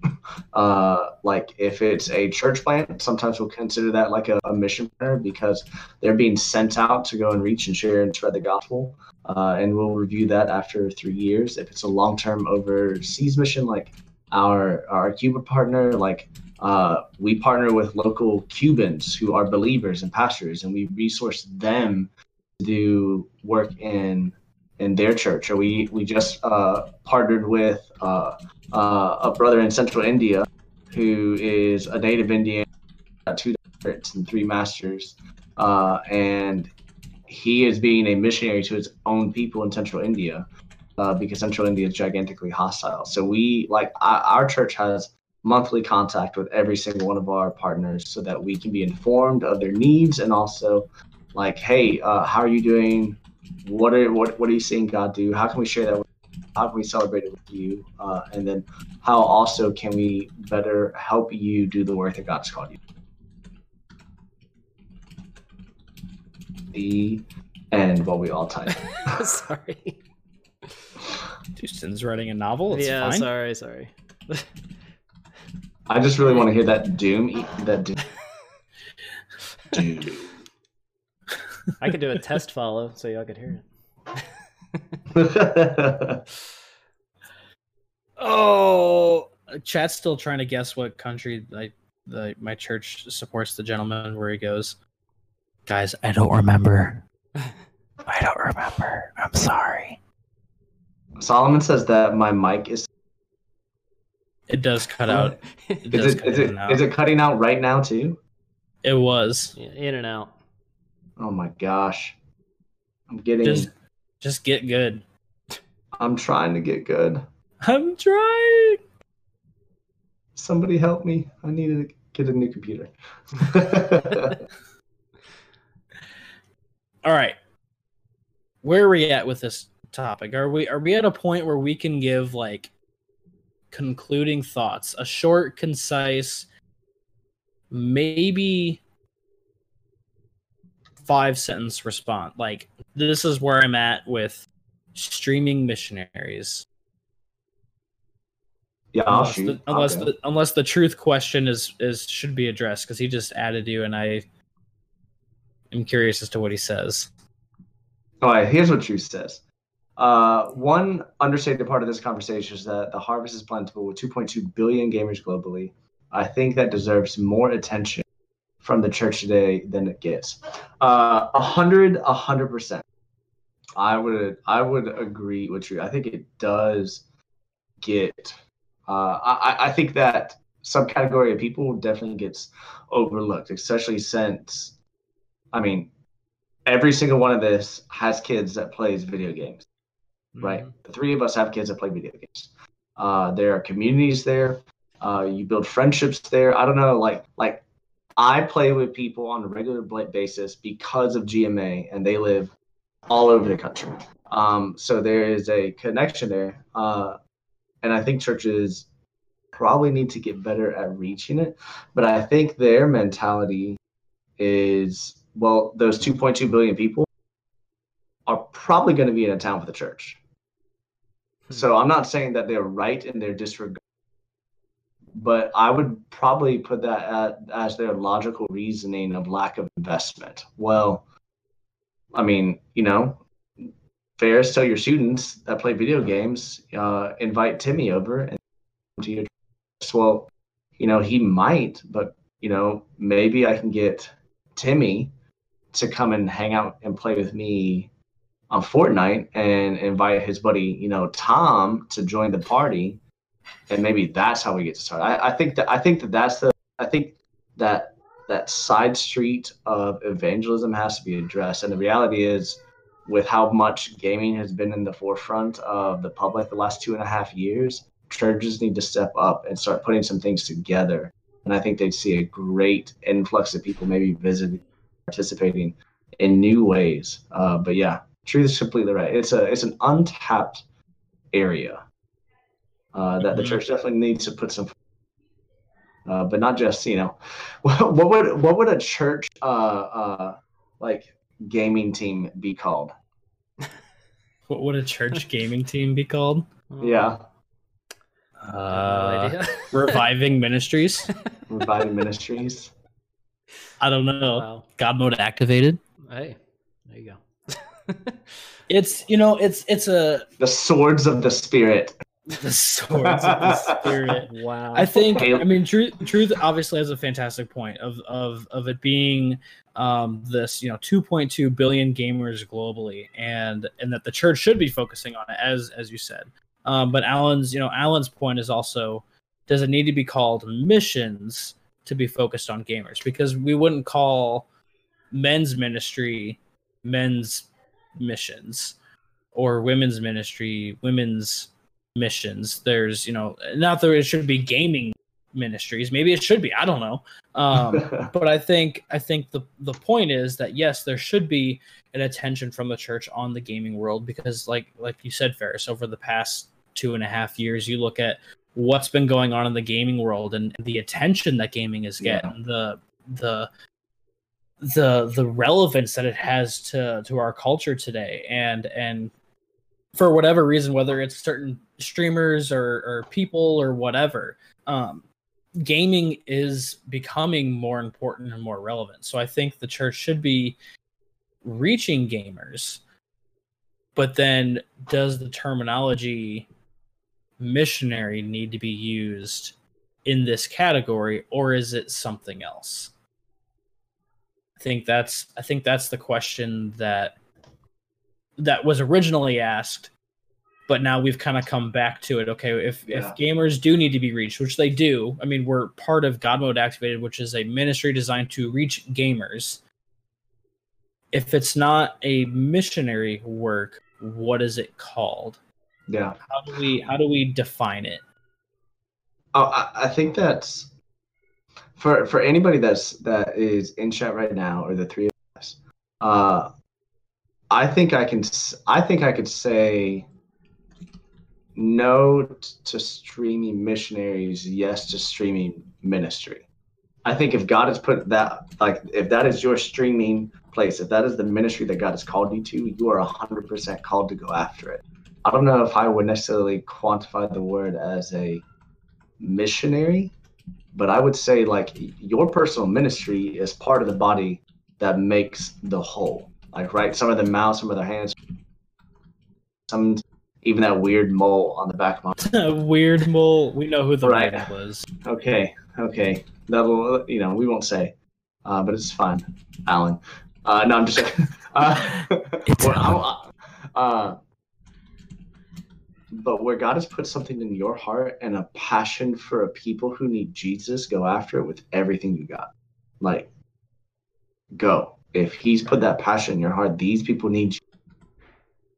*laughs* uh, like if it's a church plant, sometimes we'll consider that like a, a mission because they're being sent out to go and reach and share and spread the gospel. Uh, and we'll review that after three years. If it's a long-term overseas mission, like our our Cuba partner, like uh, we partner with local Cubans who are believers and pastors, and we resource them to do work in in their church. Or we we just uh, partnered with uh, uh, a brother in Central India who is a native Indian, two doctorates and three masters, uh, and he is being a missionary to his own people in Central India. Uh, because Central India is gigantically hostile. So we like our, our church has monthly contact with every single one of our partners so that we can be informed of their needs and also like hey uh, how are you doing what are what, what are you seeing god do how can we share that with how can we celebrate it with you uh, and then how also can we better help you do the work that god's called you the end while we all type *laughs* sorry. Houston's writing a novel. It's yeah, fine. sorry, sorry. i just really want to hear that doom e- that doom, *laughs* doom. I could do a test follow so y'all could hear it. *laughs* Oh, chat's still trying to guess what country like the my church supports the gentleman where he goes. Guys, I don't remember. *laughs* I don't remember. I'm sorry. solomon says that my mic is It does cut out. *laughs* It is does it cut is it out. is it cutting out right now too It was. Yeah, in and out. Oh my gosh i'm getting Just just get good. i'm trying to get good I'm trying. somebody help me i need to get a new computer *laughs* All right. Where are we at with this topic? Are we are we at a point where we can give like concluding thoughts, a short, concise, maybe five sentence response? Like this is where I'm at with streaming missionaries. Yeah, I'll unless shoot. the, unless the unless the truth question is is should be addressed because he just added you and I am curious as to what he says. All right, here's what truth says. Uh, one understated part of this conversation is that the harvest is plentiful with 2.2 billion gamers globally. I think that deserves more attention from the church today than it gets. Uh, A hundred, a hundred percent. I would, I would agree with you. I think it does get. Uh, I, I- think that subcategory of people definitely gets overlooked, especially since, I mean, every single one of this has kids that plays video games right Mhm. the three of us have kids that play video games uh, there are communities there uh, you build friendships there i don't know like like i play with people on a regular basis because of gma and they live all over the country. Um, so there is a connection there uh, and i think churches probably need to get better at reaching it but i think their mentality is well those 2.2 billion people are probably going to be in a town for the church. So I'm not saying that they're right in their disregard, but I would probably put that at, as their logical reasoning of lack of investment. Well, I mean, you know, Ferris, tell your students that play video games, uh, invite Timmy over and to your. Well, you know, he might, but you know, maybe I can get Timmy to come and hang out and play with me on Fortnite and invite his buddy, you know, Tom to join the party, and maybe that's how we get to start. I, I think that I think that that's the I think that that side street of evangelism has to be addressed, and the reality is, with how much gaming has been in the forefront of the public the last two and a half years, churches need to step up and start putting some things together. And I think they'd see a great influx of people maybe visiting, participating in new ways. Uh, but yeah, Truth is completely right. It's a it's an untapped area uh, that the Mhm. church definitely needs to put some. Uh, but not just you know, *laughs* what, what would what would a church uh, uh, like gaming team be called? *laughs* What would a church gaming team be called? Yeah, I have no Uh, *laughs* reviving ministries. Reviving Ministries. I don't know. wow. God mode activated. Hey, there you go. It's you know it's it's a The Swords of the Spirit. *laughs* the swords of the spirit. *laughs* wow. I think I mean truth truth obviously has a fantastic point of of of it being um this you know 2.2 billion gamers globally and and that the church should be focusing on it as as you said. Um but Alan's you know Alan's point is also does it need to be called missions to be focused on gamers because we wouldn't call men's ministry men's missions or women's ministry women's missions. There's you know not that it should be gaming ministries. Maybe it should be. I don't know. Um *laughs* but i think i think the the point is that yes there should be an attention from the church on the gaming world because like like you said ferris over the past two and a half years you look at what's been going on in the gaming world and the attention that gaming is Yeah. getting the the the the relevance that it has to to our culture today. And and for whatever reason whether it's certain streamers or or people or whatever um gaming is becoming more important and more relevant. So i think the church should be reaching gamers but then does the terminology missionary need to be used in this category or is it something else? I think that's I think that's the question that that was originally asked, but now we've kind of come back to it. Okay, if Yeah. if gamers do need to be reached, which they do, I mean, we're part of God Mode Activated, which is a ministry designed to reach gamers. If it's not a missionary work, what is it called? yeah. How do we how do we define it? Oh, I, I think that's for for anybody that's that is in chat right now, or the three of us. Uh, I think I can. I think I could say no to streaming missionaries, yes to streaming ministry. I think if God has put that, like, if that is your streaming place, if that is the ministry that God has called you to, you are hundred percent called to go after it. I don't know if I would necessarily quantify the word as a missionary, but I would say like your personal ministry is part of the body that makes the whole. Like right, some of the mouth, some of the hands, some even that weird mole on the back of my. *laughs* Weird mole. We know who the Right. was. Okay, okay, that'll you know we won't say, uh, but it's fine, Alan. Uh, no, I'm just. *laughs* Uh, well. I'm- uh, but where God has put something in your heart and a passion for a people who need Jesus, go after it with everything you got. Like, go. If He's put that passion in your heart, these people need you.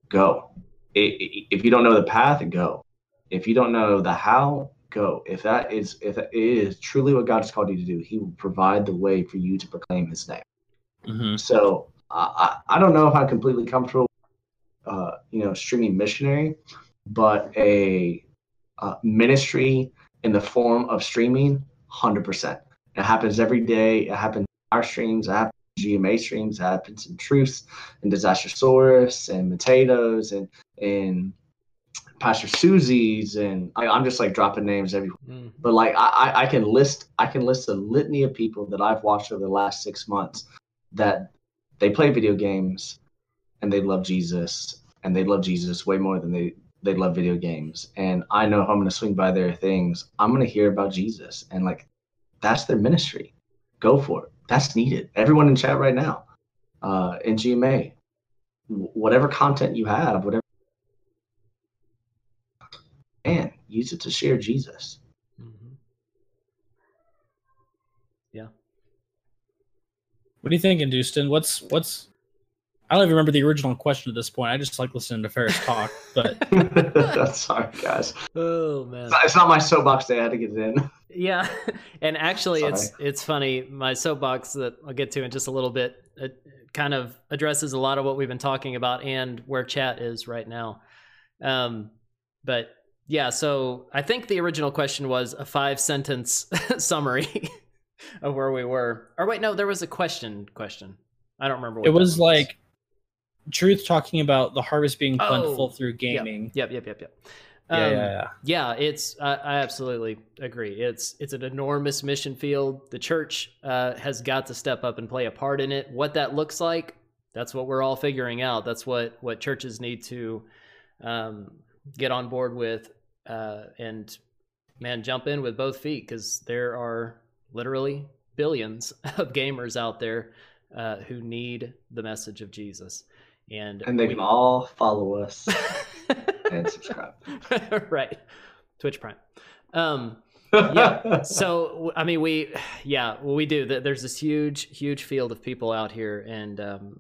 Go. If you don't know the path, go. If you don't know the how, go. If that is if it is truly what God has called you to do, He will provide the way for you to proclaim His name. Mhm. So I, I don't know if I'm completely comfortable, uh, you know, streaming missionary, but a uh, ministry in the form of streaming, hundred percent. It happens every day. It happens in our streams. It happens GMA streams. It happens in Truth and Disaster Source and Potatoes and and Pastor Susie's and I, I'm just like dropping names every Mm. but like I, I- I can list I can list a litany of people that I've watched over the last six months that they play video games and they love Jesus and they love Jesus way more than they they love video games and I know if I'm gonna swing by their things I'm gonna hear about Jesus and like that's their ministry go for it that's needed everyone in chat right now uh in GMA whatever content you have whatever man use it to share Jesus Mhm. What do you think, Dustin? What's what's? I don't even remember the original question at this point. I just like listening to Ferris talk. But *laughs* that's Sorry, guys. Oh man. It's not- It's not my soapbox day. I had to get it in. Yeah, *laughs* and actually, it's it's funny. My soapbox that I'll get to in just a little bit it kind of addresses a lot of what we've been talking about and where chat is right now. Um, but yeah, so I think the original question was a five sentence *laughs* summary of where we were. Or wait, no, there was a question. Question. I don't remember. What it that was one like truth talking about the harvest being plentiful Oh, through gaming. Yep, yep, yep, yep. Yeah, Um, yeah, yeah. Yeah, it's I, I absolutely agree. It's it's an enormous mission field. The church uh, has got to step up and play a part in it. What that looks like, that's what we're all figuring out. That's what what churches need to um, get on board with, uh, and man, jump in with both feet because there are literally billions *laughs* of gamers out there uh, who need the message of Jesus, and And they we- can all follow us *laughs* and subscribe. *laughs* right, Twitch Prime. Um, yeah. *laughs* So I mean, we, yeah, we do. Th- There's this huge, huge field of people out here, and um,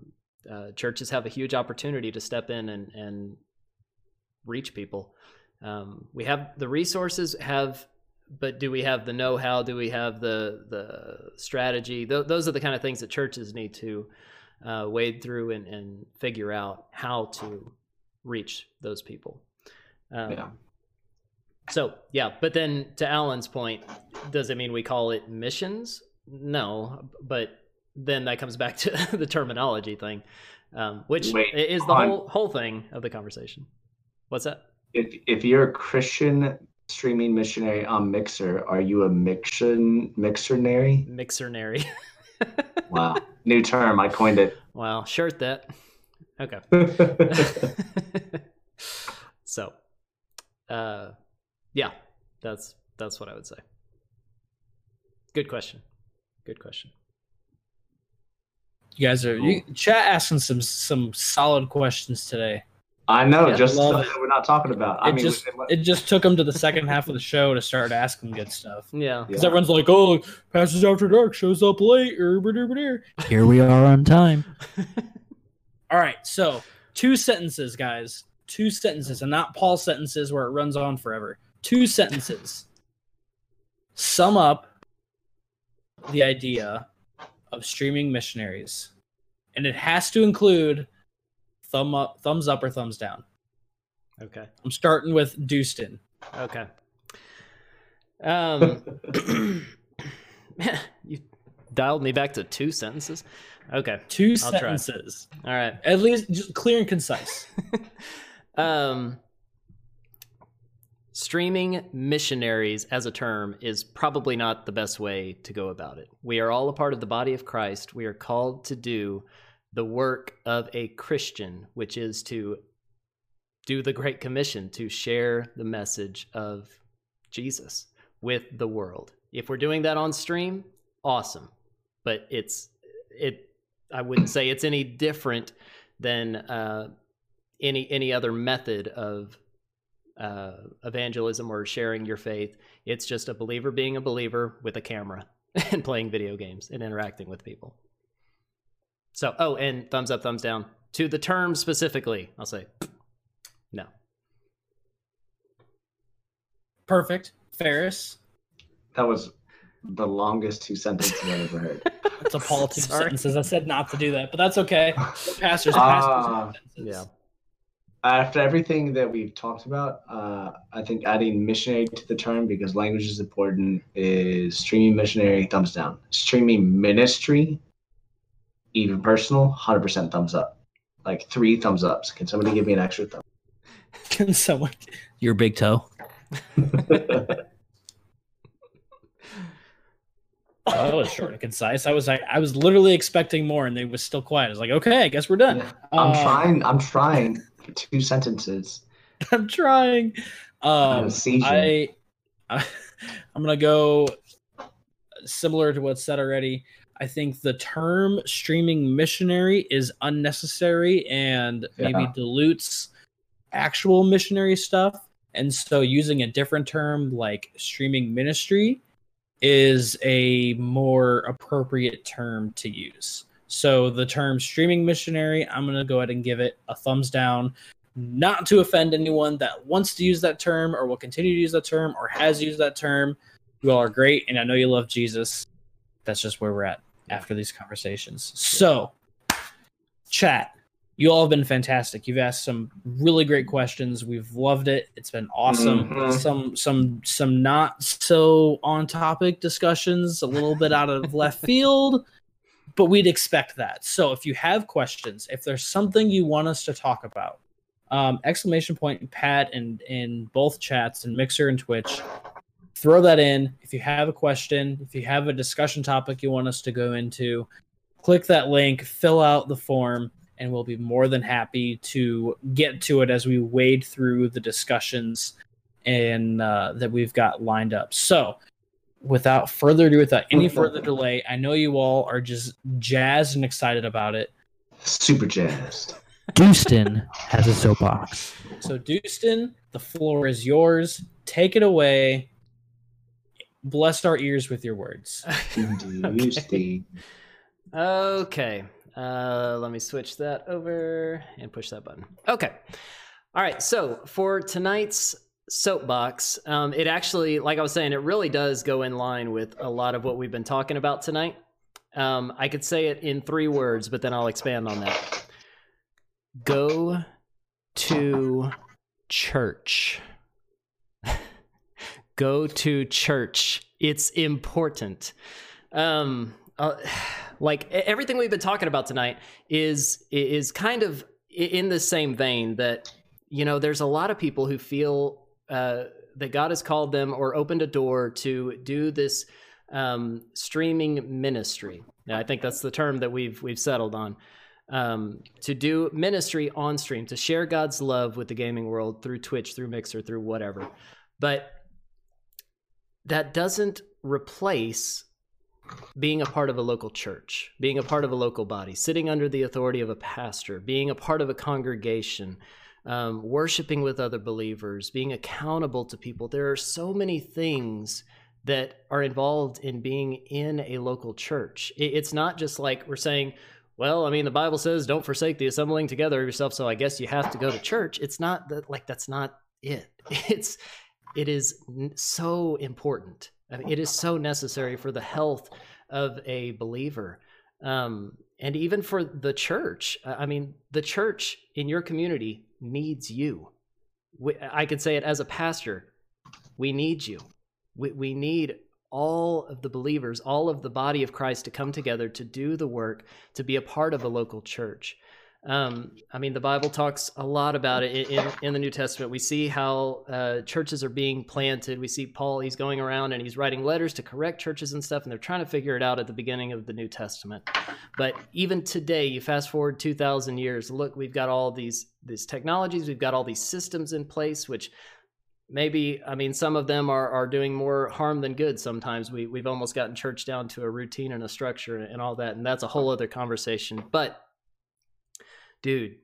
uh, churches have a huge opportunity to step in and and reach people. Um, we have the resources, have, but do we have the know-how? Do we have the the strategy? Th- those are the kind of things that churches need to uh, wade through and, and figure out how to reach those people. Um, Yeah. So yeah, but then to Alan's point, does it mean we call it missions? No, but then that comes back *laughs* to the terminology thing, um, which Wait, is the on- whole whole thing of the conversation. What's that? if if you're a Christian streaming missionary on Mixer, are you a mixtion mixernary? Mixernary. *laughs* Wow, new term. I coined it. wow, shirt that. Okay. *laughs* *laughs* so, uh, yeah, that's that's what I would say. Good question. Good question. You guys are you, chat asking some some solid questions today. I know, Yeah, just love stuff that we're not talking about. I It mean, just it- it just took them to the second half of the show to start asking good stuff. Yeah. Because Yeah. everyone's like, "Oh, Pastors After Dark shows up late." er, brr, brr, brr." Here we are on time. *laughs* All right, so two sentences, guys. Two sentences, and not Paul sentences where it runs on forever. Two sentences. Sum up the idea of streaming missionaries, and it has to include thumb up, thumbs up, or thumbs down. Okay. I'm starting with Dustin. Okay. Um, *laughs* *laughs* you dialed me back to two sentences. Okay. Two I'll try. sentences, All right. at least just clear and concise. *laughs* um, streaming missionaries as a term is probably not the best way to go about it. We are all a part of the body of Christ. We are called to do the work of a Christian, which is to do the Great Commission, to share the message of Jesus with the world. If we're doing that on stream, awesome. But it's it I wouldn't say it's any different than uh, any any other method of uh, evangelism or sharing your faith. It's just a believer being a believer with a camera *laughs* and playing video games and interacting with people. So, oh, and thumbs up, thumbs down to the term specifically. I'll say no. Perfect. Ferris. That was the longest two sentences I've ever heard. *laughs* It's a politics *laughs* Sorry. sentences. I said not to do that, but that's okay. Pastors, pastors Ah, Yeah. After everything that we've talked about, uh, I think adding missionary to the term because language is important is streaming missionary, thumbs down. Streaming ministry, even personal, 100% thumbs up. Like three thumbs ups. Can somebody give me an extra thumb? *laughs* Can someone *laughs* your big toe? Oh, *laughs* that was short and concise. I was like, I was literally expecting more, and they was still quiet. I was like, okay, I guess we're done. I'm Uh, trying. I'm trying two sentences. I'm trying. Um, a seizure. I, I, I'm gonna go similar to what's said already. I think the term streaming missionary is unnecessary and maybe dilutes actual missionary stuff. And so using a different term like streaming ministry is a more appropriate term to use. So the term streaming missionary, I'm going to go ahead and give it a thumbs down not to offend anyone that wants to use that term or will continue to use that term or has used that term. You all are great, and I know you love Jesus. That's just where we're at after these conversations. So, chat, you all have been fantastic. You've asked some really great questions. We've loved it. It's been awesome. Mhm. Some some some not so on topic discussions, a little bit out of left *laughs* field, but we'd expect that. So if you have questions, if there's something you want us to talk about, um, exclamation point and Pat and in both chats and Mixer and Twitch, throw that in. If you have a question, if you have a discussion topic you want us to go into, click that link, fill out the form, and we'll be more than happy to get to it as we wade through the discussions and uh, that we've got lined up. So, without further ado, without any further delay, I know you all are just jazzed and excited about it. Super jazzed. Dustin has a soapbox. So, Dustin, the floor is yours. Take it away. Bless our ears with your words. *laughs* Induce the Okay. Uh, let me switch that over and push that button. Okay. All right. So for tonight's soapbox, um, it actually, like I was saying, it really does go in line with a lot of what we've been talking about tonight. Um, I could say it in three words, but then I'll expand on that. Go to church. Go to church. It's important. Um, uh, like everything we've been talking about tonight is is kind of in the same vein that you know there's a lot of people who feel uh, that God has called them or opened a door to do this um, streaming ministry. Now, I think that's the term that we've we've settled on. Um, to do ministry on stream, to share God's love with the gaming world through Twitch, through Mixer, through whatever. But that doesn't replace being a part of a local church, being a part of a local body, sitting under the authority of a pastor, being a part of a congregation, um, worshiping with other believers, being accountable to people. There are so many things that are involved in being in a local church. It's not just like we're saying, well, I mean, the Bible says, don't forsake the assembling together of yourself. So I guess you have to go to church. It's not that, like, that's not it. *laughs* It's, it is so important. I mean, it is so necessary for the health of a believer. Um, and even for the church. I I mean, the church in your community needs you. We, I could say it as a pastor. We need you. We, we need all of the believers, all of the body of Christ to come together to do the work, to be a part of a local church. Um, I mean, the Bible talks a lot about it in, in the New Testament. We see how uh, churches are being planted. We see Paul, he's going around and he's writing letters to correct churches and stuff, and they're trying to figure it out at the beginning of the New Testament. But even today, you fast forward 2,000 years, look, we've got all these, these technologies, we've got all these systems in place, which maybe i mean some of them are, are doing more harm than good sometimes we, we've almost gotten church down to a routine and a structure and all that and that's a whole other conversation but dude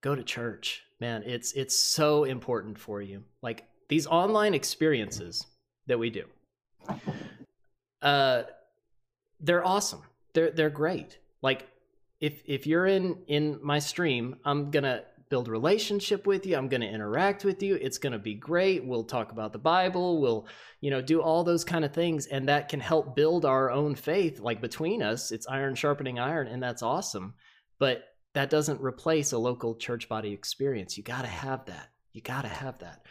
go to church man. It's it's so important for you. Like these online experiences that we do uh they're awesome. They're they're great. Like if if you're in in my stream i'm gonna build relationship with you. I'm going to interact with you. It's going to be great. We'll talk about the bible. We'll you know do all those kind of things and that can help build our own faith like between us. It's iron sharpening iron and that's awesome. But that doesn't replace a local church body experience you got to have that you got to have that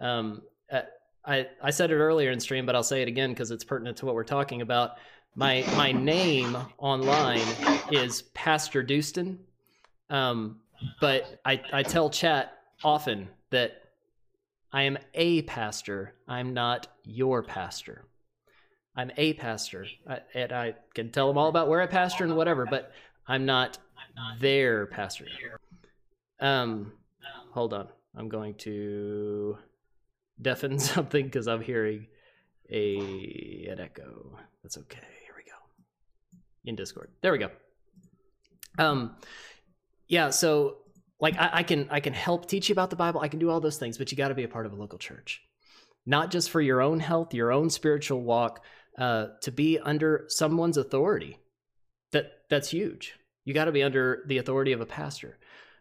um, uh, I, I said it earlier in stream but i'll say it again because it's pertinent to what we're talking about my my name online is pastor Dustin. Um, but I, I tell chat often that I am a pastor. I'm not your pastor. I'm a pastor. I, and I can tell them all about where I pastor and whatever, but I'm not their pastor. Um, hold on. I'm going to deafen *laughs* something because I'm hearing a an echo. That's okay. Here we go. In Discord. There we go. Um, yeah so like I, I, can i can help teach you about the bible i can do all those things but you got to be a part of a local church not just for your own health your own spiritual walk uh, to be under someone's authority that that's huge you got to be under the authority of a pastor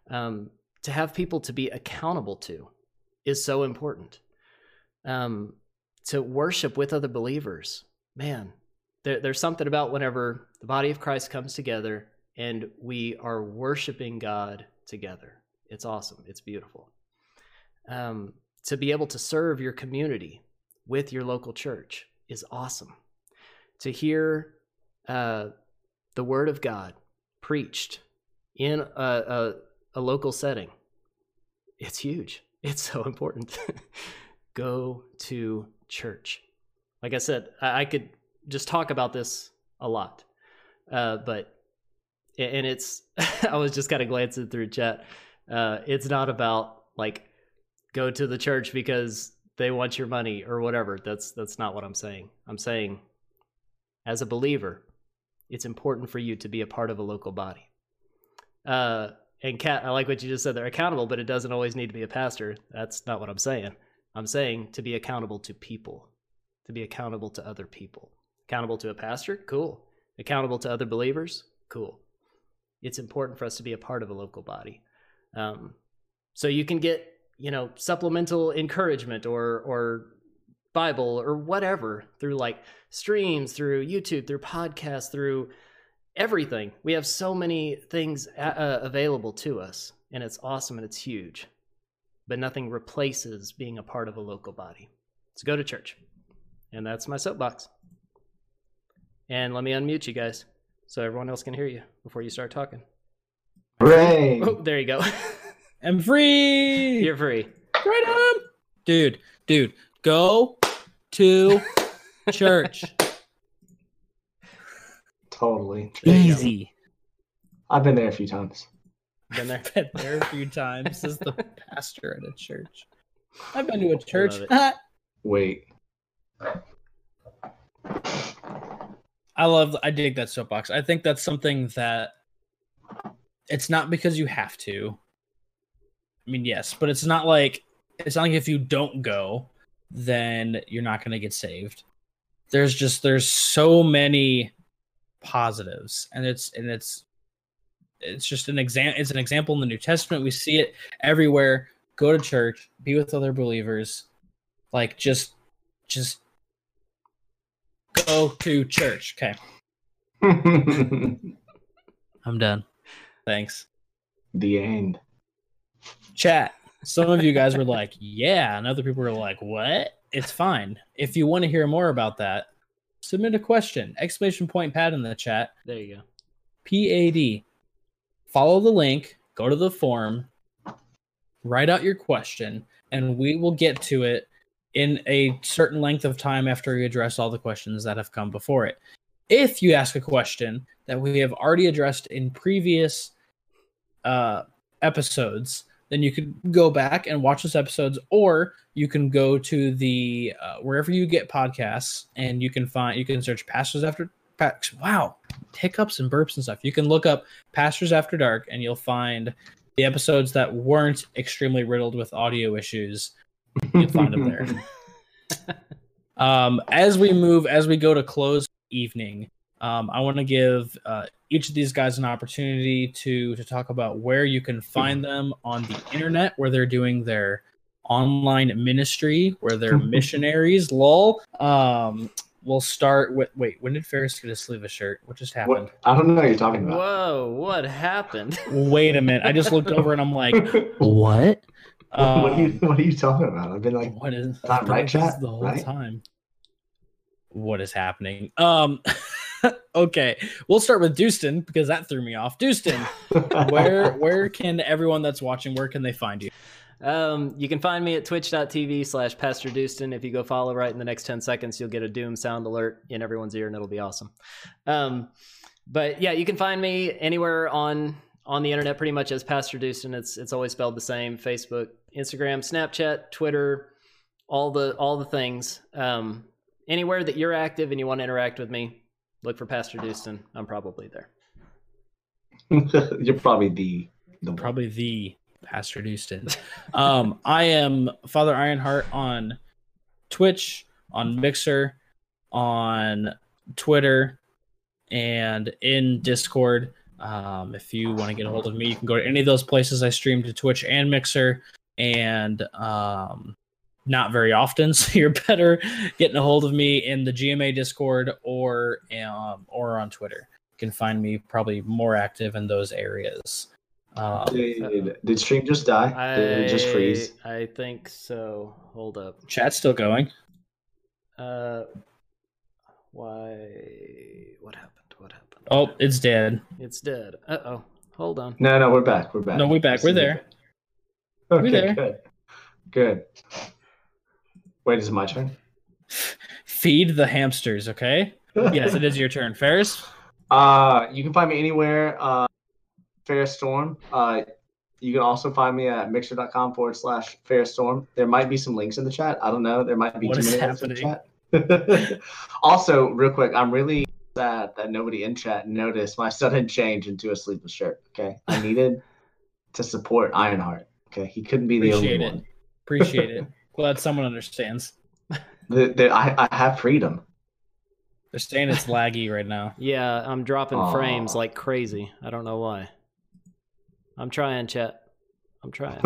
um, to have people to be accountable to is so important um, to worship with other believers man there, there's something about whenever the body of christ comes together and we are worshiping God together. It's awesome. It's beautiful. Um, to be able to serve your community with your local church is awesome. To hear uh, the word of God preached in a, a, a local setting, it's huge. *laughs* It's so important. *laughs* Go to church. Like I said, I, I could just talk about this a lot, uh, but and it's *laughs* I was just kind of glancing through chat. Uh, it's not about like go to the church because they want your money or whatever. That's that's not what I'm saying. I'm saying as a believer, it's important for you to be a part of a local body. Uh, and Kat, I like what you just said. They're accountable, but it doesn't always need to be a pastor. That's not what I'm saying. I'm saying to be accountable to people, to be accountable to other people. Accountable to a pastor? Cool. Accountable to other believers? Cool it's important for us to be a part of a local body. Um, so you can get you know supplemental encouragement or or Bible or whatever through like streams, through YouTube, through podcasts, through everything. We have so many things uh, available to us, and it's awesome and it's huge. But nothing replaces being a part of a local body. So go to church. And that's my soapbox. And let me unmute you guys so everyone else can hear you before you start talking. Hooray! Oh, there you go. I'm free. *laughs* You're free. Right on. Dude, dude, go to church. Totally. Easy. I've been there a few times. Been there. Been there a few times as the *laughs* pastor at a church. I've been to a church. love *laughs* Wait. I love I dig that soapbox. I think that's something that it's not because you have to. I mean, yes, but it's not like it's not like if you don't go, then you're not going to get saved. There's just there's so many positives, and it's and it's it's just an exam. It's an example in the New Testament. We see it everywhere. Go to church, be with other believers, like just just go to church. Okay, *laughs* I'm done. Thanks. the end. Chat. Some of you guys were like, yeah, and other people were like, what? It's fine. If you want to hear more about that, submit a question. Exclamation point pad in the chat. There you go. PAD. follow the link, go to the form, write out your question, and we will get to it in a certain length of time after we address all the questions that have come before it. If you ask a question that we have already addressed in previous uh, episodes, then you could go back and watch those episodes, or you can go to the uh, wherever you get podcasts, and you can find you can search "Pastors After." Wow, hiccups and burps and stuff. You can look up "Pastors After Dark," and you'll find the episodes that weren't extremely riddled with audio issues. You can find them there. *laughs* um, as we move, as we go to close evening, um, I want to give uh, each of these guys an opportunity to to talk about where you can find them on the internet, where they're doing their online ministry, where they're *laughs* missionaries. Lol. Um, we'll start with. Wait, when did Ferris get a sleeveless shirt? What just happened? What? I don't know what you're talking about. Whoa, what happened? Wait a minute. I just looked over and I'm like, *laughs* what? what, are you, Um, what are you talking about? I've been like, what is Not right, chat, the whole right? time? What is happening? Um, *laughs* *laughs* okay, we'll start with Dustin because that threw me off. Dustin, where *laughs* where can everyone that's watching where can they find you? Um, you can find me at twitch.tv slash Pastor Dustin. If you go follow right in the next 10 seconds, you'll get a Doom sound alert in everyone's ear and it'll be awesome. Um, but yeah, you can find me anywhere on on the internet pretty much as Pastor Dustin. It's it's always spelled the same. Facebook, Instagram, Snapchat, Twitter, all the all the things. Um, anywhere that you're active and you want to interact with me, look for Pastor Dustin. I'm probably there. *laughs* you're probably the the. Probably the Pastor Dustin. Um, I am Father Ironheart on Twitch, on Mixer, on Twitter, and in Discord. Um, if you want to get a hold of me, you can go to any of those places. I stream to Twitch and Mixer, and um, not very often. *laughs* So you're better getting a hold of me in the GMA Discord or um, or on Twitter. You can find me probably more active in those areas. Um, Did, did stream just die? Did it just freeze? I, I think so. Hold up. chat's still going. Uh, why? What happened? What happened? Oh, it's dead. It's dead. Uh oh. Hold on. No, no, we're back. We're back. No, we're back. We're there. Okay, there. good. Good. Wait, is it my turn? Feed the hamsters, okay? Yes, it is your turn. Ferris? Uh, you can find me anywhere. Uh, Fair Storm. Uh, you can also find me at mixer.com forward slash Fair Storm. There might be some links in the chat. I don't know. There might be What too many links in the chat. *laughs* also, real quick, I'm really sad that nobody in chat noticed my sudden change into a sleeveless shirt. Okay, I needed to support Ironheart. Okay, he couldn't be the only it. one. Appreciate it. *laughs* Glad someone understands. The, the, I, I have freedom. They're saying it's laggy right now. *laughs* Yeah, I'm dropping frames like crazy. I don't know why. I'm trying, chat. I'm trying.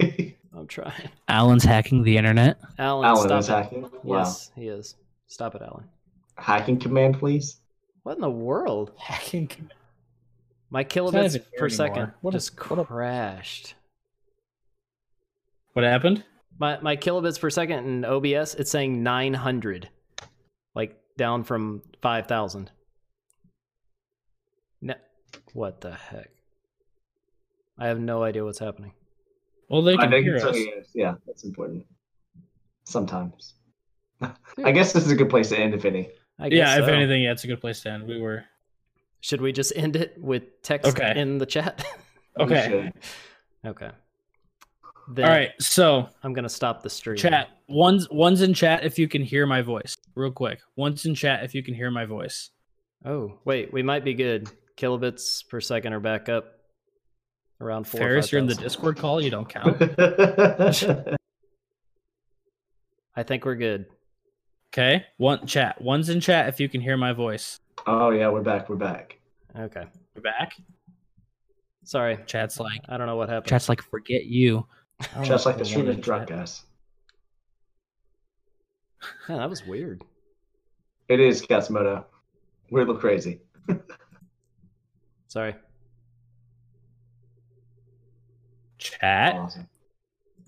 *laughs* I'm trying. Alan's hacking the internet. Alan, Alan stop is it. hacking. Wow. Yes, he is. Stop it, Alan. Hacking command, please. What in the world? Hacking. Command. My not kilobits even per anymore. second What a- just what a- crashed. What happened? My my kilobits per second in OBS, it's saying 900, like down from 5,000. No, what the heck? I have no idea what's happening. Well, they can think hear it's us. yes. Yeah, that's important. Sometimes. Hmm. I guess this is a good place to end, if any. I guess Yeah, if anything, yeah, it's a good place to end. We were should we just end it with text Okay. in the chat? We okay. okay. Then All right, so I'm gonna stop the stream. chat. One's one's in chat if you can hear my voice. Real quick. One's in chat if you can hear my voice. Oh wait, we might be good. Kilobits per second are back up around four. or Ferris, you're in the Discord call. You don't count. *laughs* I think we're good. Okay. One chat. One's in chat if you can hear my voice. oh yeah, we're back. We're back. Okay. We're back. Sorry, Chat's like I don't know what happened. chat's like forget you. I don't Just like the if stream anyone is in drunk, chat- guys. Yeah, *laughs* that was weird. It is Katsumoto. We're a crazy. *laughs* Sorry. Chat. Awesome.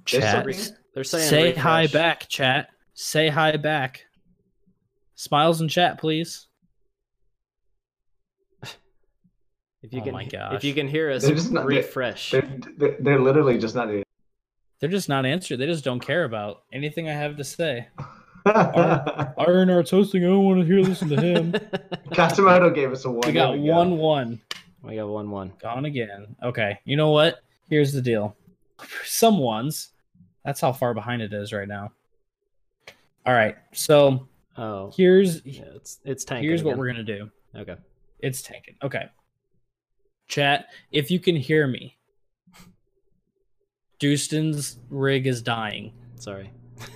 Chat. They're saying Say hi back, chat. Say hi back. Smiles in chat, please. If *laughs* If you Oh can, my if you can hear us, They're just not- they- refresh. They're, they're, they're literally just not. They're just not answering. They just don't care about anything I have to say. Ironheart's hosting. I don't want to hear listen to him. *laughs* gave us a one. we There got go. one one. we got one one. Gone again. Okay. You know what? Here's the deal. Some ones. That's how far behind it is right now. All right. So Oh, here's yeah, it's it's tanking. here's what we're gonna do. Okay. It's tanking. Okay. Chat, if you can hear me, Dustin's rig is dying. Sorry.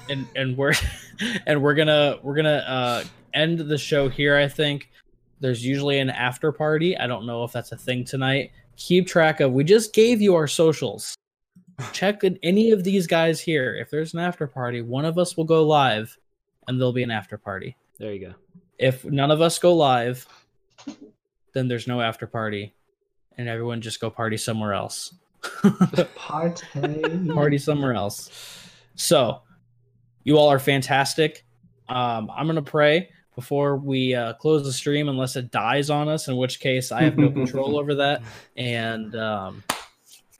and and we're *laughs* and we're gonna we're gonna uh end the show here i think. There's usually an after party. I don't know if that's a thing tonight. Keep track of we just gave you our socials. Check in any of these guys here. If there's an after party one of us will go live and there'll be an after party. There you go. if none of us go live then there's no after party and everyone just go party somewhere else *laughs* Party. party somewhere else. So, you all are fantastic. Um, I'm gonna pray before we uh, close the stream, unless it dies on us, in which case I have no *laughs* control over that, and um,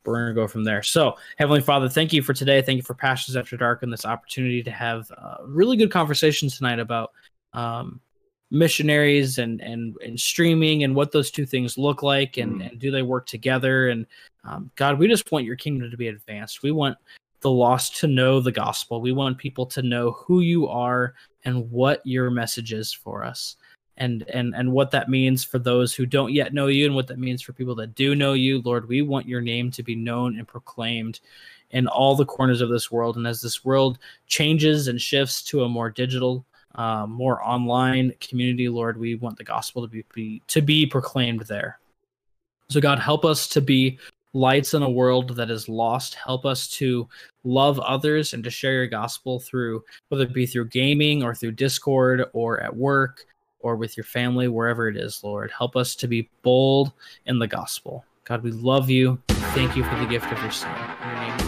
we're gonna go from there. So, Heavenly Father, thank you for today. Thank you for Pastors After Dark and this opportunity to have uh, really good conversations tonight about um, missionaries and and and streaming and what those two things look like and Mm. and do they work together and um, God, we just want your kingdom to be advanced. We want the lost to know the gospel. We want people to know who you are and what your message is for us. And and and what that means for those who don't yet know you and what that means for people that do know you. Lord, we want your name to be known and proclaimed in all the corners of this world. And as this world changes and shifts to a more digital, uh, more online community, Lord, we want the gospel to be, be to be proclaimed there. So God, help us to be lights in a world that is lost. Help us to love others and to share your gospel through whether it be through gaming or through Discord or at work or with your family, wherever it is, Lord. Help us to be bold in the gospel. God, we love you. Thank you for the gift of your son.